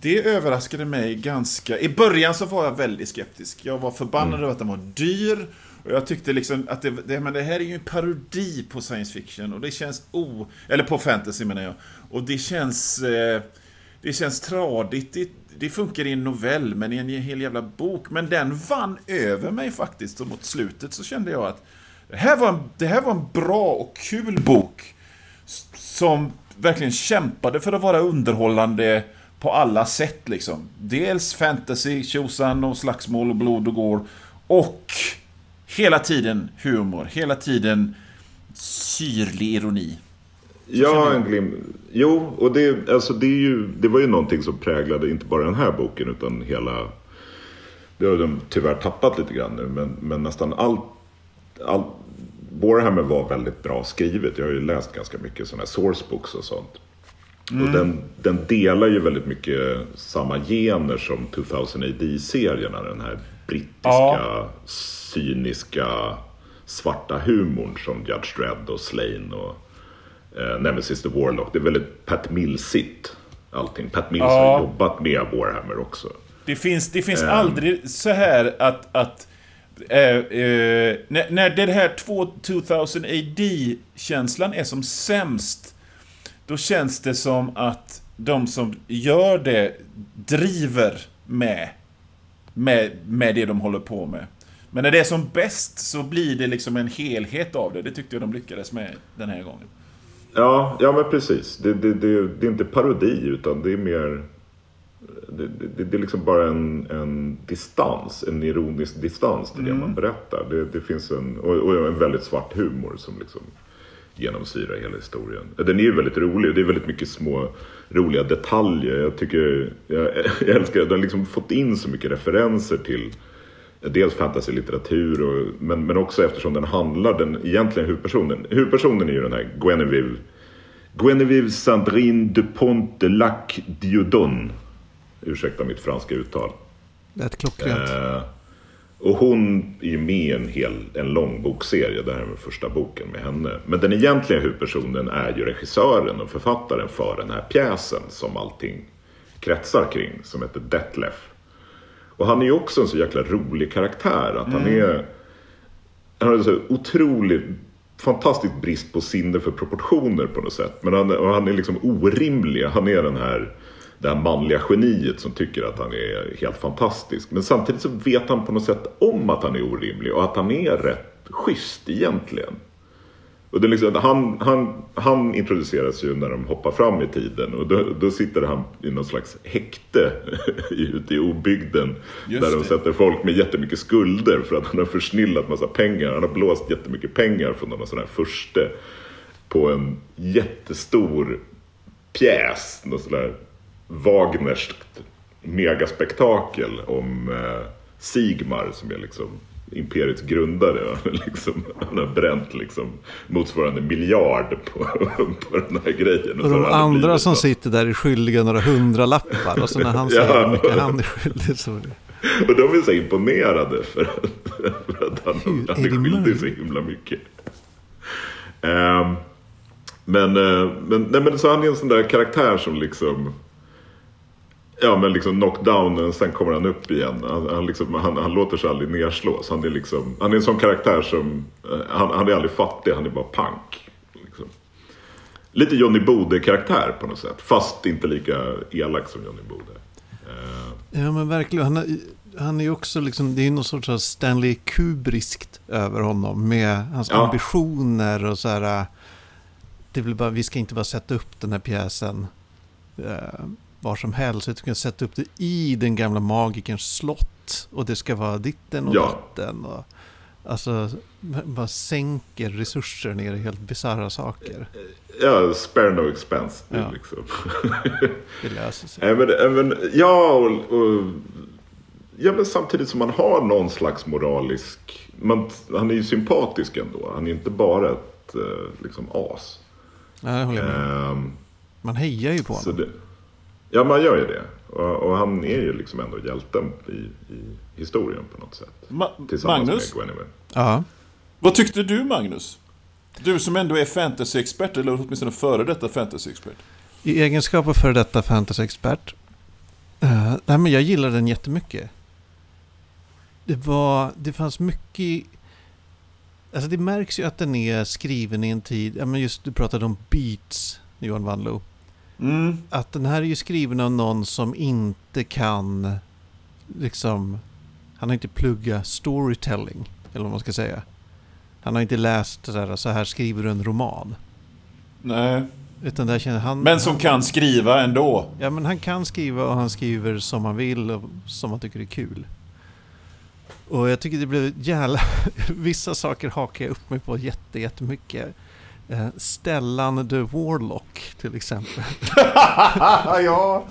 det överraskade mig ganska... I början så var jag väldigt skeptisk. Jag var förbannad över att den var dyr. Och jag tyckte liksom att det, det, men det här är ju en parodi på science fiction. Och det känns o... Eller på fantasy menar jag. Och det känns... Eh, det känns tradigt. Det, funkar i en novell, men i en hel jävla bok. Men den vann över mig faktiskt. Och mot slutet så kände jag att det här var en, det här var en bra och kul bok. Som verkligen kämpade för att vara underhållande på alla sätt liksom. Dels fantasy, tjosan och slagsmål och blod och går. Och hela tiden humor. Hela tiden syrlig ironi. Ja, en glimt. Jo, och det, alltså det, är ju, det var ju någonting som präglade inte bara den här boken utan hela... Det har de tyvärr tappat lite grann nu, men, men nästan allt all, Warhammer var väldigt bra skrivet. Jag har ju läst ganska mycket sådana här sourcebooks och sånt. Mm. Och den, den delar ju väldigt mycket samma gener som 2000 AD-serierna. Den här brittiska, ja. cyniska, svarta humorn som Judge Dredd och Slain och eh, Nemesis the Warlock. Det är väldigt Pat Millsigt allting. Pat Mills ja. har jobbat med Warhammer också. Det finns, det finns um. aldrig så här att, att Uh, uh, när, när det här 2000 AD-känslan är som sämst, då känns det som att de som gör det driver med, med, med det de håller på med. Men när det är som bäst så blir det liksom en helhet av det. Det tyckte jag de lyckades med den här gången. Ja, ja men precis. Det, det, det, det är inte parodi utan det är mer... Det, är liksom bara en, en distans, en ironisk distans till mm. det man berättar. Det, det finns en, och, och, en väldigt svart humor som liksom genomsyrar hela historien. Den är ju väldigt rolig. Det är väldigt mycket små roliga detaljer. Jag tycker, jag, jag älskar, den har liksom fått in så mycket referenser till dels fantasy-litteratur och, men, men också eftersom den handlar, den egentligen huvudpersonen, huvudpersonen är ju den här Guinevere Guinevere Sandrine Dupont de Lac Dieudonne. Ursäkta mitt franska uttal. Det är klockrent. Eh, och hon är ju med i en, hel, en lång bokserie. Det här är första boken med henne. Men den egentliga huvudpersonen är ju regissören och författaren för den här pjäsen som allting kretsar kring. Som heter Detlef. Och han är ju också en så jäkla rolig karaktär. Att han mm. är... Han har så otroligt fantastisk brist på sinne för proportioner på något sätt. Men han, han är liksom orimlig. Han är den här, det här manliga geniet som tycker att han är helt fantastisk. Men samtidigt så vet han på något sätt om att han är orimlig och att han är rätt schysst egentligen. Och det liksom, han, han, han introduceras ju när de hoppar fram i tiden och då, då sitter han i någon slags häkte ute i obygden. Just där de sätter folk med jättemycket skulder för att han har försnillat massa pengar. Han har blåst jättemycket pengar från någon sån här förste på en jättestor pjäs. Någon sån där Wagnerskt megaspektakel om eh, Sigmar som är liksom imperiets grundare. Liksom, han har bränt liksom, motsvarande miljard på, på den här grejen. Och, de andra som så. sitter där är skyldiga några hundralappar. Och så när han säger ja. hur mycket han är skyldig så... Och de är så imponerade för att, för att han, hur han är, är skyldig så himla mycket. Um, men, uh, men, nej, men så han är en sån där karaktär som liksom Ja men liksom knockdown, sen kommer han upp igen. Han, han, liksom, han, han låter sig aldrig nerslås. Han är, liksom, han är en sån karaktär som, eh, han, han är aldrig fattig, han är bara pank. Liksom. Lite Johnny Bode-karaktär på något sätt. Fast inte lika elak som Johnny Bode. Uh. Ja men verkligen. Han, är, han är också liksom, det är någon sorts Stanley Kubriskt över honom. Med hans ja. ambitioner och så här. Det vill bara, vi ska inte bara sätta upp den här pjäsen. Var som helst. Du kan sätta upp det i den gamla magikerns slott. Och det ska vara ditten och ja. datten. Och, alltså, bara sänker resurser ner i helt bisarra saker. Ja, spare no expense. Ja. Liksom. det löser sig. Även, även, ja, och, och, ja, men samtidigt som man har någon slags moralisk... Man, han är ju sympatisk ändå. Han är inte bara ett eh, liksom, as. Det håller jag med. Um, man hejar ju på honom. Ja, man gör ju det. Och, och, han är ju liksom ändå hjälten i, i historien på något sätt. Ma Magnus? med Guinevere. Ja. Vad tyckte du, Magnus? Du som ändå är fantasyexpert, eller åtminstone före detta fantasyexpert. I egenskap av före detta fantasyexpert. Uh, nej, men jag gillar den jättemycket. Det var, det fanns mycket... Alltså det märks ju att den är skriven i en tid, ja men just du pratade om beats, Johan Wanlo. Mm. Att den här är ju skriven av någon som inte kan, liksom, han har inte pluggat storytelling, eller vad man ska säga. Han har inte läst så här, så här skriver du en roman. Nej. Utan där känner han, men som han, kan skriva ändå. Ja, men han kan skriva och han skriver som han vill och som han tycker är kul. Och jag tycker det blev jävla... Vissa saker hakar jag upp mig på jätte, jättemycket. Eh, Stellan the Warlock till exempel. ja.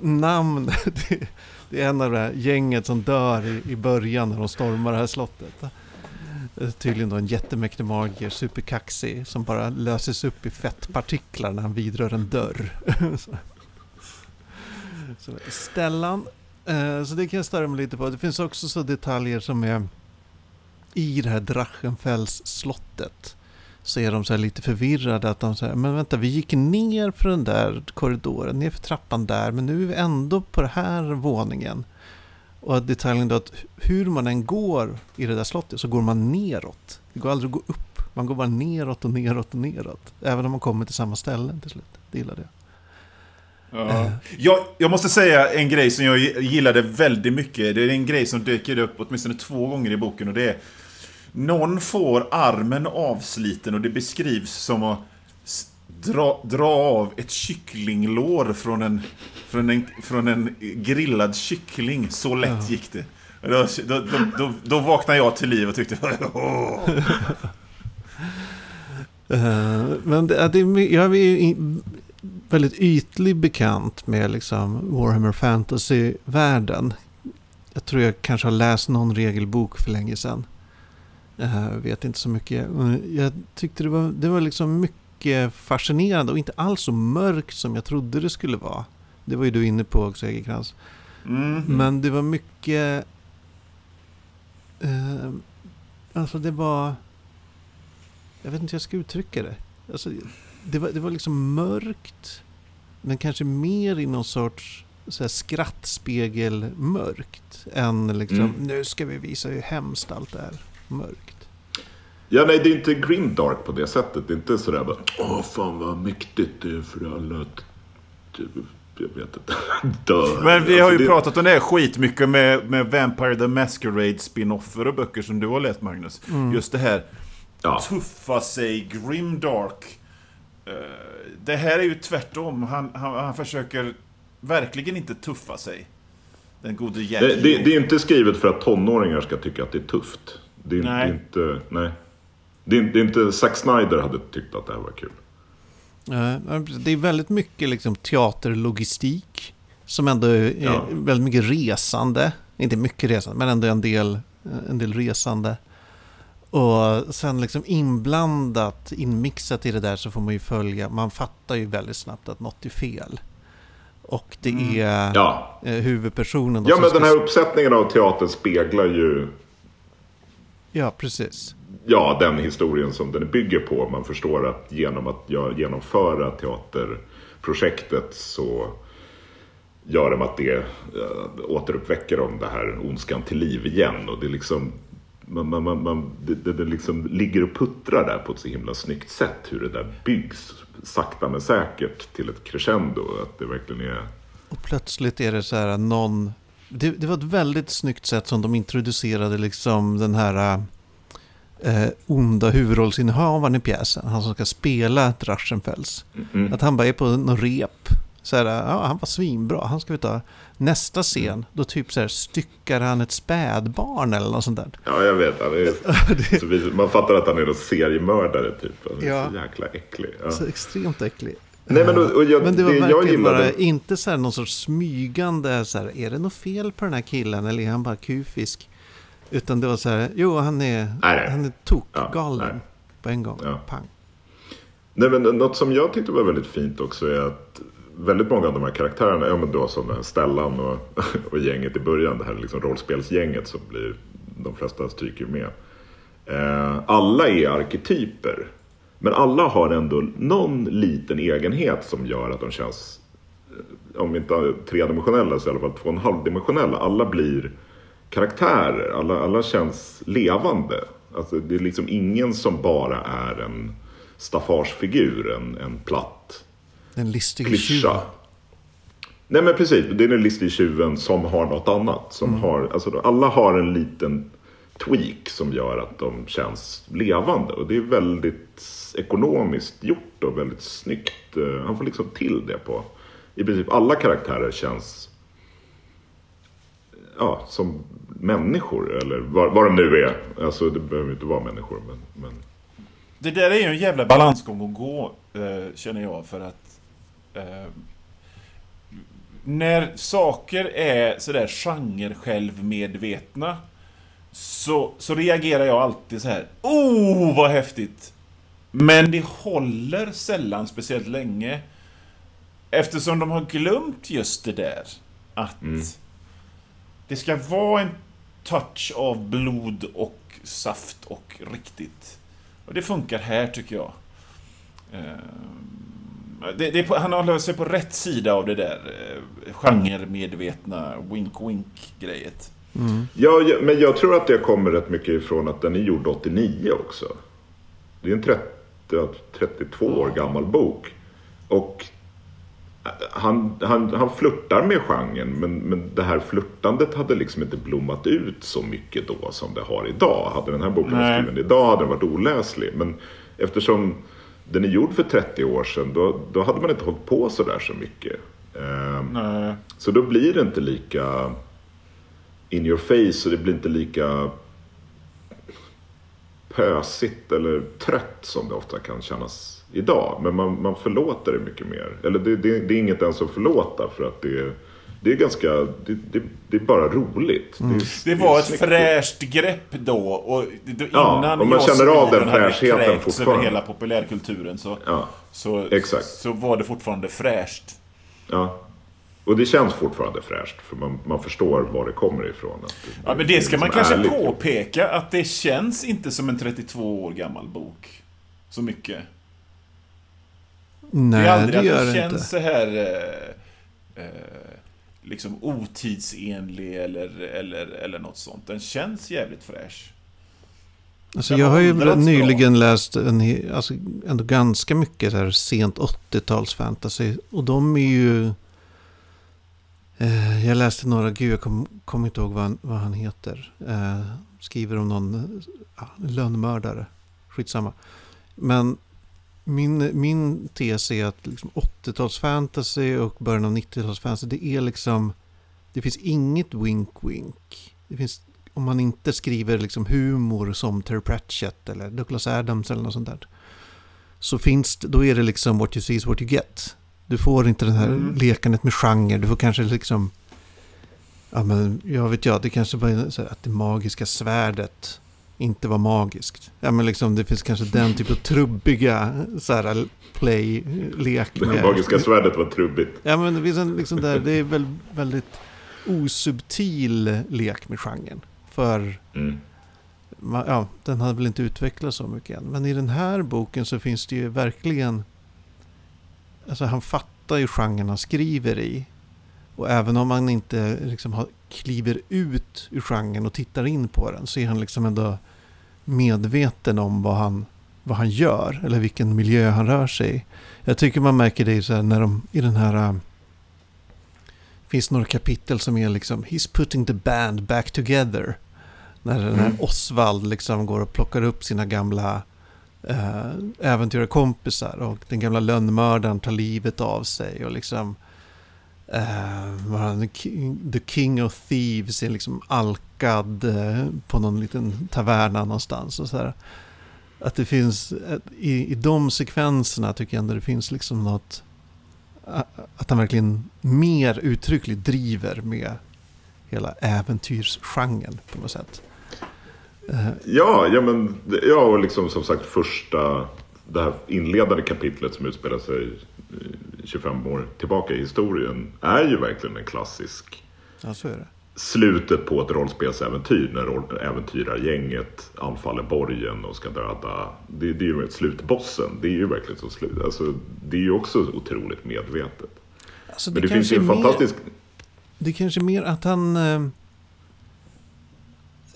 Namn. Det, är en av det här gänget som dör i, i början när de stormar det här slottet. Eh, Tydligen då en jättemäktig magiker, superkaxig, som bara löses upp i fettpartiklar när han vidrör en dörr. så. Så, Stellan, eh, så det kan jag störa mig lite på. Det finns också så detaljer som är i det här Drachenfels slottet. Så är de så lite förvirrade att de säger, men vänta vi gick ner för den där korridoren, ner för trappan där, men nu är vi ändå på den här våningen. Och detaljen då att hur man än går i det där slottet så går man neråt. Det går aldrig att gå upp. Man går bara neråt och neråt och neråt. Även om man kommer till samma ställen till slut. Det gillade jag. Ja. Jag, jag måste säga en grej som jag gillade väldigt mycket. Det är en grej som dyker upp åtminstone två gånger i boken och det är någon får armen avsliten och det beskrivs som att dra, dra av ett kycklinglår från en, från, en, från en grillad kyckling. Så lätt gick det. Då, då, då, då, vaknade jag till liv och tyckte. Eh, men det, det, jag är väldigt ytlig bekant med liksom Warhammer Fantasy-världen. Jag tror jag kanske har läst någon regelbok för länge sedan. Jag vet inte så mycket. Jag tyckte det var, det var liksom mycket fascinerande och inte alls så mörkt som jag trodde det skulle vara. Det var ju du inne på också, Egerkrans. Mm. Men det var mycket... Eh, alltså det var... Jag vet inte hur jag ska uttrycka det. Alltså, det, var, det var liksom mörkt. Men kanske mer i någon sorts så här, skrattspegel-mörkt. Än liksom, Mm. nu ska vi visa hur hemskt allt är. Mörkt. Ja, nej, det är inte grimdark på det sättet. Det är inte sådär bara, åh fan vad mäktigt det är för alla att, typ, jag vet inte, dör. Men vi har ju Alltså, det- pratat om det här skitmycket med, med Vampire the Masquerade spin-offer och böcker som du har läst Magnus. Just det här Ja. tuffa sig, grimdark. Eh, Det här är ju tvärtom. Han, han, han försöker verkligen inte tuffa sig. Den gode Jack Det, det, det är inte skrivet för att tonåringar ska tycka att det är tufft. Det är, Nej. det är inte, nej. Det är, det är inte, Zack Snyder hade tyckt att det här var kul. Eh, Det är väldigt mycket liksom teaterlogistik. Som ändå är Ja. väldigt mycket resande. Inte mycket resande, men ändå en del, en del resande. Och sen liksom inblandat, inmixat i det där så får man ju följa. Man fattar ju väldigt snabbt att något är fel. Och det Mm. är Ja, eh, huvudpersonen. ja som men den här uppsättningen av teatern speglar ju Ja, precis. ja, den historien som den bygger på. Man förstår att genom att genomföra teaterprojektet så gör de att det äh, återuppväcker de det här ondskan till liv igen. Och det liksom man, man, man, man, det, det, det liksom ligger och puttrar där på ett så himla snyggt sätt. Hur det där byggs sakta men säkert till ett crescendo. Att det verkligen är... Och plötsligt är det så här någon... Det, det var ett väldigt snyggt sätt som de introducerade liksom den här eh, onda huvudrollsinnehavaren i pjäsen. Han som ska spela Drachenfels. Mm. Att han bara är på någon rep. Så här, ja, han var svinbra. Han ska vi ta nästa scen. Då typ så här styckar han ett spädbarn eller något sånt där. Ja, jag vet. Han är, man fattar att han är en seriemördare typ. Han är Ja. så jäkla äcklig. Ja. Så extremt äcklig. Nej, men, och, och jag, Men det var jag verkligen gillade... bara, inte så här någon sorts smygande, så här, är det något fel på den här killen eller är han bara kufisk? Utan det var så här, jo han är, Nej, nej. han är Ja, tokgalen nej. på en gång. Ja. Pang. Nej, men något som jag tyckte var väldigt fint också är att väldigt många av de här karaktärerna, ja men då som den Stellan och, och gänget i början, det här liksom rollspelsgänget som blir, de flesta stryker med. Eh, alla är arketyper. Men alla har ändå någon liten egenhet som gör att de känns, eh, om inte tredimensionella så i alla fall två och en halvdimensionella. Alla blir karaktärer, alla, alla känns levande. Alltså, det är liksom ingen som bara är en staffagefigur, en, en platt Den listige tjuven. Nej men precis, det är den listige tjuven som har något annat. Som har, alltså, alla har en liten tweak som gör att de känns levande. Och det är väldigt ekonomiskt gjort och väldigt snyggt. Eh, han får liksom till det på... I princip alla karaktärer känns ja, som människor. Eller vad, vad de nu är. Alltså det behöver inte vara människor. Men, men... Det där är ju en jävla balansgång att gå, eh, känner jag, för att... Eh, när saker är sådär genre-självmedvetna så, så reagerar jag alltid så här. Oh, vad häftigt! Men det håller sällan speciellt länge. Eftersom de har glömt just det där. Att det ska vara en touch av blod och saft och riktigt. Och det funkar här tycker jag. Eh, det, det han håller sig på rätt sida av det där eh, genremedvetna wink-wink-grejet. Ja, ja, men jag tror att det kommer rätt mycket ifrån att den är gjord 89 också. Det är en 30, 32 år gammal bok. Och han, han, han flörtar med genren, men, men det här flörtandet hade liksom inte blommat ut så mycket då som det har idag. Hade den här boken varit skriven idag hade den varit oläslig. Men eftersom den är gjord för 30 år sedan, då, då hade man inte hållit på så där så mycket. Nej. så då blir det inte lika in your face och det blir inte lika pösigt eller trött som det ofta kan kännas idag. Men man, man förlåter det mycket mer. Eller det, det, det är inget ens att förlåta för att det, det är ganska, det, det, det är bara roligt. Mm. är- Det är var ett fräscht grepp då. Och då Ja, innan och man känner av den fräschheten kräkts över fortfarande. hela populärkulturen så, Ja, så, exakt. så var det fortfarande fräscht. ja. Och det känns fortfarande fräscht för man, man förstår var det kommer ifrån. Att Ja, men det ska man kanske ärligt. påpeka att det känns inte som en 32 år gammal bok. Så mycket. Det är Nej, aldrig det att gör den det känns inte. så här... Eh, eh, liksom otidsenlig eller, eller, eller något sånt. Den känns jävligt fräsch. Alltså, jag har ju åldrats bra. nyligen läst en, alltså, ändå ganska mycket så här sent 80-tals fantasy. Och de är ju... Eh, jag läste några, gud jag kommer kom inte ihåg vad han, vad han heter. Eh, skriver om någon ja, lönnmördare. Skitsamma. Men min, min tes är att liksom 80-tals fantasy och början av 90-tals fantasy, det är liksom... Det finns inget wink-wink. Det finns om man inte skriver liksom humor som Terry Pratchett eller Douglas Adams eller något sånt där. Så finns det, då är det liksom what you see is what you get. Du får inte det här Mm. lekandet med genre. Du får kanske liksom... Ja men jag vet jag, det kanske bara är så här att det magiska svärdet inte var magiskt. Ja men liksom det finns kanske den typ av trubbiga så här play-lek Det magiska svärdet var trubbigt. Ja men det finns en liksom där, det är väl väldigt osubtil lek med genren. För Mm. ja, den hade väl inte utvecklats så mycket än. Men i den här boken så finns det ju verkligen... Alltså han fattar ju genren han skriver i. Och även om han inte liksom har, kliver ut ur genren och tittar in på den så är han liksom ändå medveten om vad han, vad han gör. Eller vilken miljö han rör sig i. Jag tycker man märker det så när de i den här... äh, finns några kapitel som är liksom He's putting the band back together. När den här Mm. Osvald liksom går och plockar upp sina gamla Eh, äh, äventyrarkompisar och den gamla lönnmördaren tar livet av sig och liksom Uh, the, king, of Thieves är liksom alkad uh, på någon liten taverna någonstans och så här. Att det finns, uh, i, i de sekvenserna tycker jag ändå det finns liksom något att han verkligen mer uttryckligt driver med hela äventyrsgenren på något sätt. Ja, ja, men, ja, och liksom som sagt första, det här inledande kapitlet som utspelar sig eh, 25 år tillbaka i historien är ju verkligen en klassisk Ja, så är det. slutet på ett rollspelsäventyr när äventyrargänget anfaller borgen och ska döda. Det, det är ju slutbossen. Det är ju verkligen så slut. Alltså, det är ju också otroligt medvetet. Alltså, Men det, finns ju en är mer- fantastisk... Det är kanske mer att han... Eh,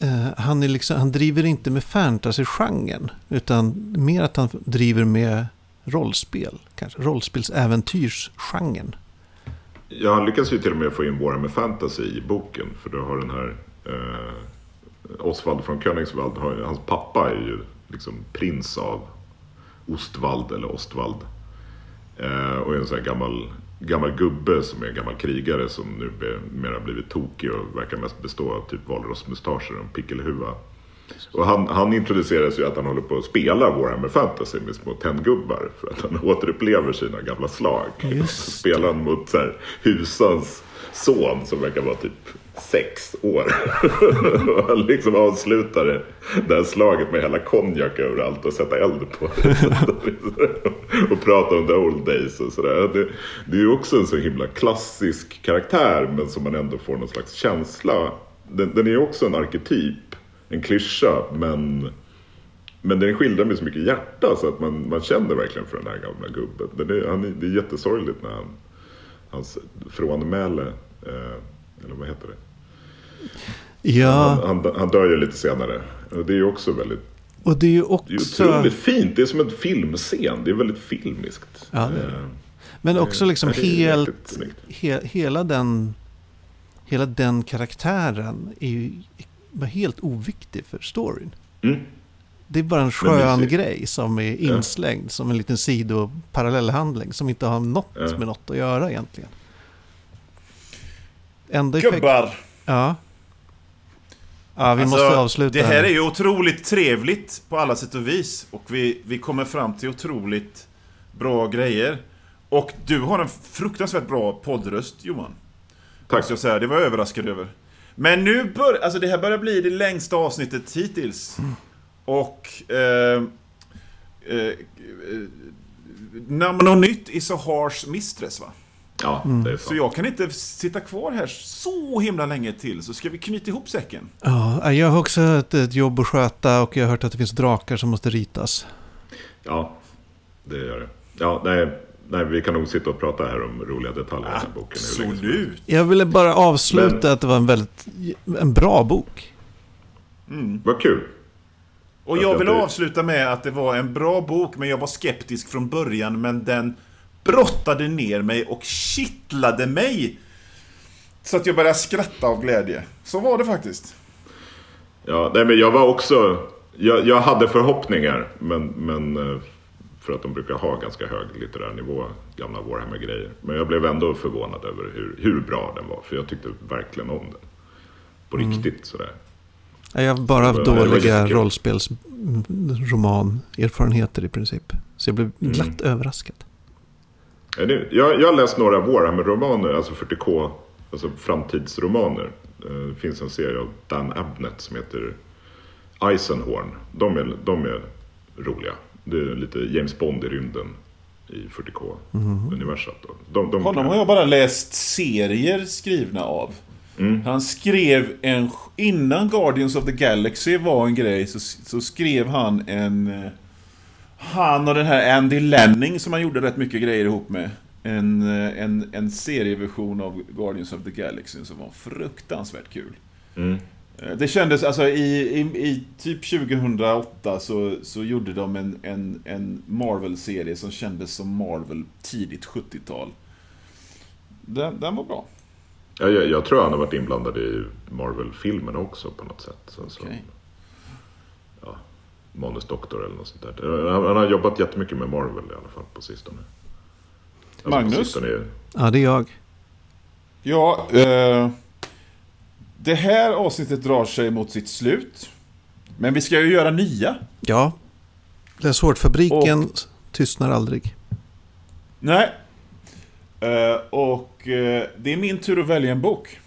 Eh, han, är liksom, han driver inte med fantasy-genren. Utan mer att han driver med rollspel. Kanske rollspelsäventyrsgenren. Ja, han lyckas ju till och med få in Warhammer Fantasy i boken. För du har den här eh, Osvald från Königswald. Hans pappa är ju liksom prins av Ostvald eller Ostvald. Eh, och är en sån här gammal, gammal gubbe som är en gammal krigare som nu be, mer har blivit tokig och verkar mest bestå av typ valrossmustascher och en pickelhuva. Och han, han introduceras ju att han håller på att spela Warhammer Fantasy med små tenngubbar. För att han återupplever sina gamla slag. Spelar han mot så här, husans son som verkar vara typ sex år. och han liksom avslutade det, här slaget med hela konjak överallt och sätta eld på det. och prata om the old days och sådär. Det, det är ju också en så himla klassisk karaktär men som man ändå får någon slags känsla. Den, den är ju också en arketyp, en klyscha men men den skildrar med så mycket hjärta så att man, man känner verkligen för den här gamla gubben. Den är, han det är jättesorgligt när han, hans frånmäle, eh, eller vad heter det? Ja, Han, han, han dör ju lite senare. Och det är ju också väldigt, och det är ju det är också... otroligt fint. Det är som en filmscen. Det är väldigt filmiskt. Ja, det det. Eh, Men också liksom ja, helt... He, hela, den, hela den karaktären är ju helt oviktig för storyn. Mm. Det är bara en skön grej som är inslängd som en liten sidoparallellhandling som inte har något Ja. med något att göra egentligen. Enda effekt... Gubbar! Ja. Ja, vi Alltså, måste avsluta Det här är ju otroligt trevligt på alla sätt och vis. Och vi, vi kommer fram till otroligt bra grejer. Och du har en fruktansvärt bra poddröst, Johan. Tack. Jag säga. Det var jag överraskad över. Men nu bör, alltså det här börjar bli det längsta avsnittet hittills. Och... Eh, eh, eh, Namn och nytt is a harsh mistress, va? Ja, Mm. det är Så så. jag kan inte sitta kvar här så himla länge till. Så ska vi knyta ihop säcken. Ja, jag har också ett, ett jobb att sköta och jag har hört att det finns drakar som måste ritas. Ja, det gör det. Ja, nej, nej, vi kan nog sitta och prata här om roliga detaljer i den här boken. Absolut. Jag ville bara avsluta Men- att det var en väldigt en bra bok. Vad kul. Och jag jag vill avsluta med att det var en bra bok, men jag var skeptisk från början, men den brottade ner mig och kittlade mig. Så att jag började skratta av glädje. Så var det faktiskt. Ja, nej, men jag var också... Jag, jag hade förhoppningar, men, men eh, för att de brukar ha ganska hög litterär nivå, gamla Warhammer-grejer. Men jag blev ändå förvånad över hur, hur bra den var, för jag tyckte verkligen om den. På riktigt sådär. Ja, Jag har bara haft dåliga rollspelsromanerfarenheter i princip. Så jag blev Mm. glatt överraskad. Är det- Jag, jag har läst några Warhammer-romaner, alltså 40K, alltså framtidsromaner. Eh, Det finns en serie av Dan Abnett som heter Eisenhorn. De är, de är roliga. Det är lite James Bond i rymden i 40K-universat. då. De, de, Honom har jag bara läst serier skrivna av. Mm. Han skrev en... Innan Guardians of the Galaxy var en grej, så, så skrev han en... Han och den här Andy Lanning som han gjorde rätt mycket grejer ihop med. En, eh, en, en serieversion av Guardians of the Galaxy som var fruktansvärt kul. Mm. Eh, Det kändes, alltså i, i, i typ 2008 så, så gjorde de en, en, en Marvel-serie som kändes som Marvel tidigt 70-tal. Den, den var bra. Ja, jag, jag tror han har varit inblandad i Marvel-filmerna också på något sätt. Sen så, Okej. Manusdoktor eller något sånt där. Han, han har jobbat jättemycket med Marvel i alla fall på sistone. Alltså, Magnus? På sistone är, Ja, det är jag. Ja, eh, det här avsnittet drar sig mot sitt slut. Men vi ska ju göra nya. Ja. Läs hårt-fabriken tystnar aldrig. Nej. Eh, och eh, det är min tur att välja en bok.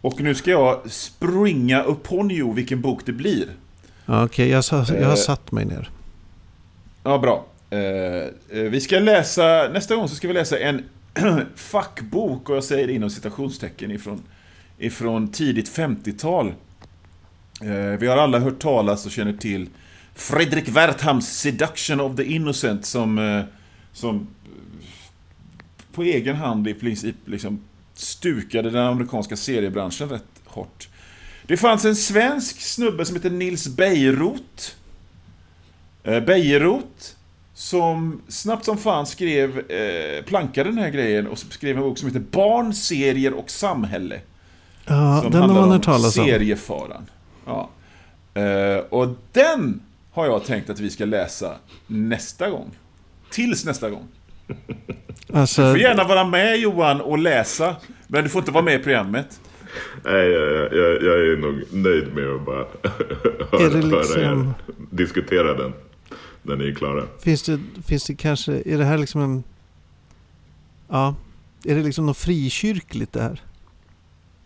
Och nu ska jag springa upon you vilken bok det blir. Ja, Okej, jag, sa- jag har Eh. satt mig ner. Ja, bra. Eh, eh, vi ska läsa, nästa gång så ska vi läsa en fackbok, och jag säger det inom citationstecken, ifrån, ifrån tidigt 50-tal. Eh, vi har alla hört talas och känner till Fredrik Werthams Seduction of the Innocent som, som på egen hand i princip liksom stukade den amerikanska seriebranschen rätt hårt. Det fanns en svensk snubbe som heter Nils Bejerot Eh, Bejerot som snabbt som fan skrev, eh, plankade den här grejen och skrev en bok som heter Barn, serier och samhälle. Ja, som den har man hört talas om. Seriefaran. Ja. Eh, och den har jag tänkt att vi ska läsa nästa gång. Tills nästa gång. Alltså, Du får gärna vara med Johan och läsa, men du får inte vara med i programmet. Nej, jag, jag, jag är nog nöjd med att bara höra, liksom- höra er diskutera den. När ni är klara. Finns det, finns det kanske, är det här liksom en... Ja, är det liksom något frikyrkligt det här?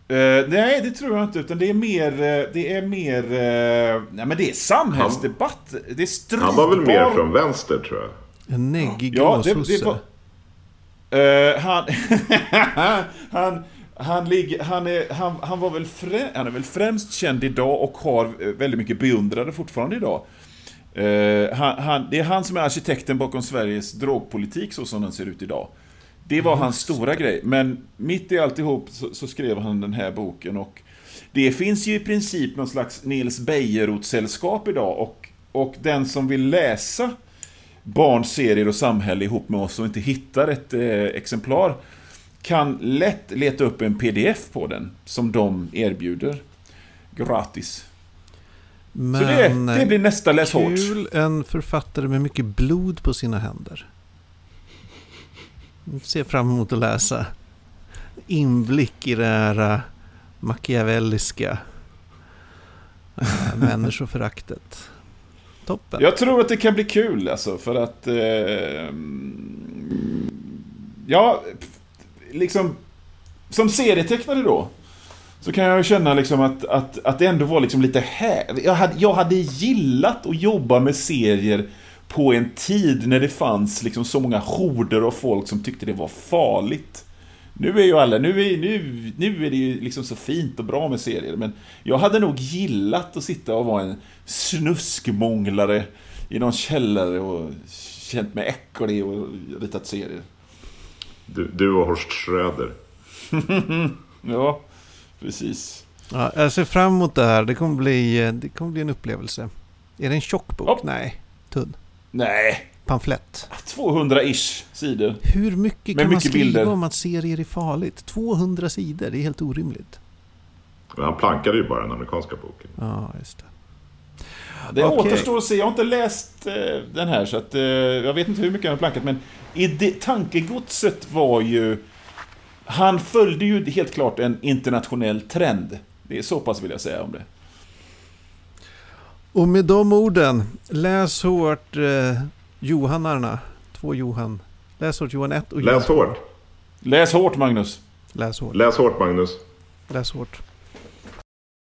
Eh, nej, det tror jag inte. Utan det är mer... eh, Det är mer... eh, nej, men det är samhällsdebatt. det är stridbar... Han var väl mer från vänster tror jag. En neggig Ja, det, det gråsosse? var... Eh, han, han, han, ligger, han, är, han, han, var väl frä, han är väl främst känd idag och har eh, väldigt mycket beundrare fortfarande idag. Eh, han, han, det är han som är arkitekten bakom Sveriges drogpolitik så som den ser ut idag. Det var hans stora grej, men mitt i alltihop så, så skrev han den här boken och det finns ju i princip någon slags Nils Bejerot-sällskap idag och, och den som vill läsa barn, serier och samhälle ihop med oss och inte hittar ett eh, exemplar kan lätt leta upp en pdf på den som de erbjuder gratis. Men, Så det, det blir nästa läs hårt. Kul, en författare med mycket blod på sina händer. Ser fram emot att läsa. Inblick i det här äh, machiavelliska äh, människoföraktet. Toppen. Jag tror att det kan bli kul alltså för att... Eh, ja, liksom... Som serietecknare då. Så kan jag känna liksom att, att, att det ändå var liksom lite här. Jag hade, jag hade gillat att jobba med serier på en tid när det fanns liksom så många horder av folk som tyckte det var farligt. Nu är ju alla, nu är, nu, nu är det ju liksom så fint och bra med serier, men jag hade nog gillat att sitta och vara en snuskmånglare i någon källare och känt mig äcklig och ritat serier. Du, du och Horst Schröder. Ja, precis. Ja, jag ser fram emot det här. Det kommer bli, det kommer bli en upplevelse. Är det en tjock bok? Ja. Nej, tunn. Nej, Pamflett. 200-ish sidor. Hur mycket Med kan man mycket skriva bilder. om att serier är farligt? 200 sidor, det är helt orimligt. Men han plankade ju bara den amerikanska boken. Ja, just det. Det Okej. återstår att se. Jag har inte läst eh, den här så att eh, jag vet inte hur mycket han har plankat men i det, tankegodset var ju han följde ju helt klart en internationell trend. Det är så pass vill jag säga om det. Och med de orden, läs hårt eh, Johannarna. Två Johan. Läs hårt Johan 1 och Johan Läs 2. hårt. Läs hårt Magnus. Läs hårt. Läs hårt Magnus. Läs hårt.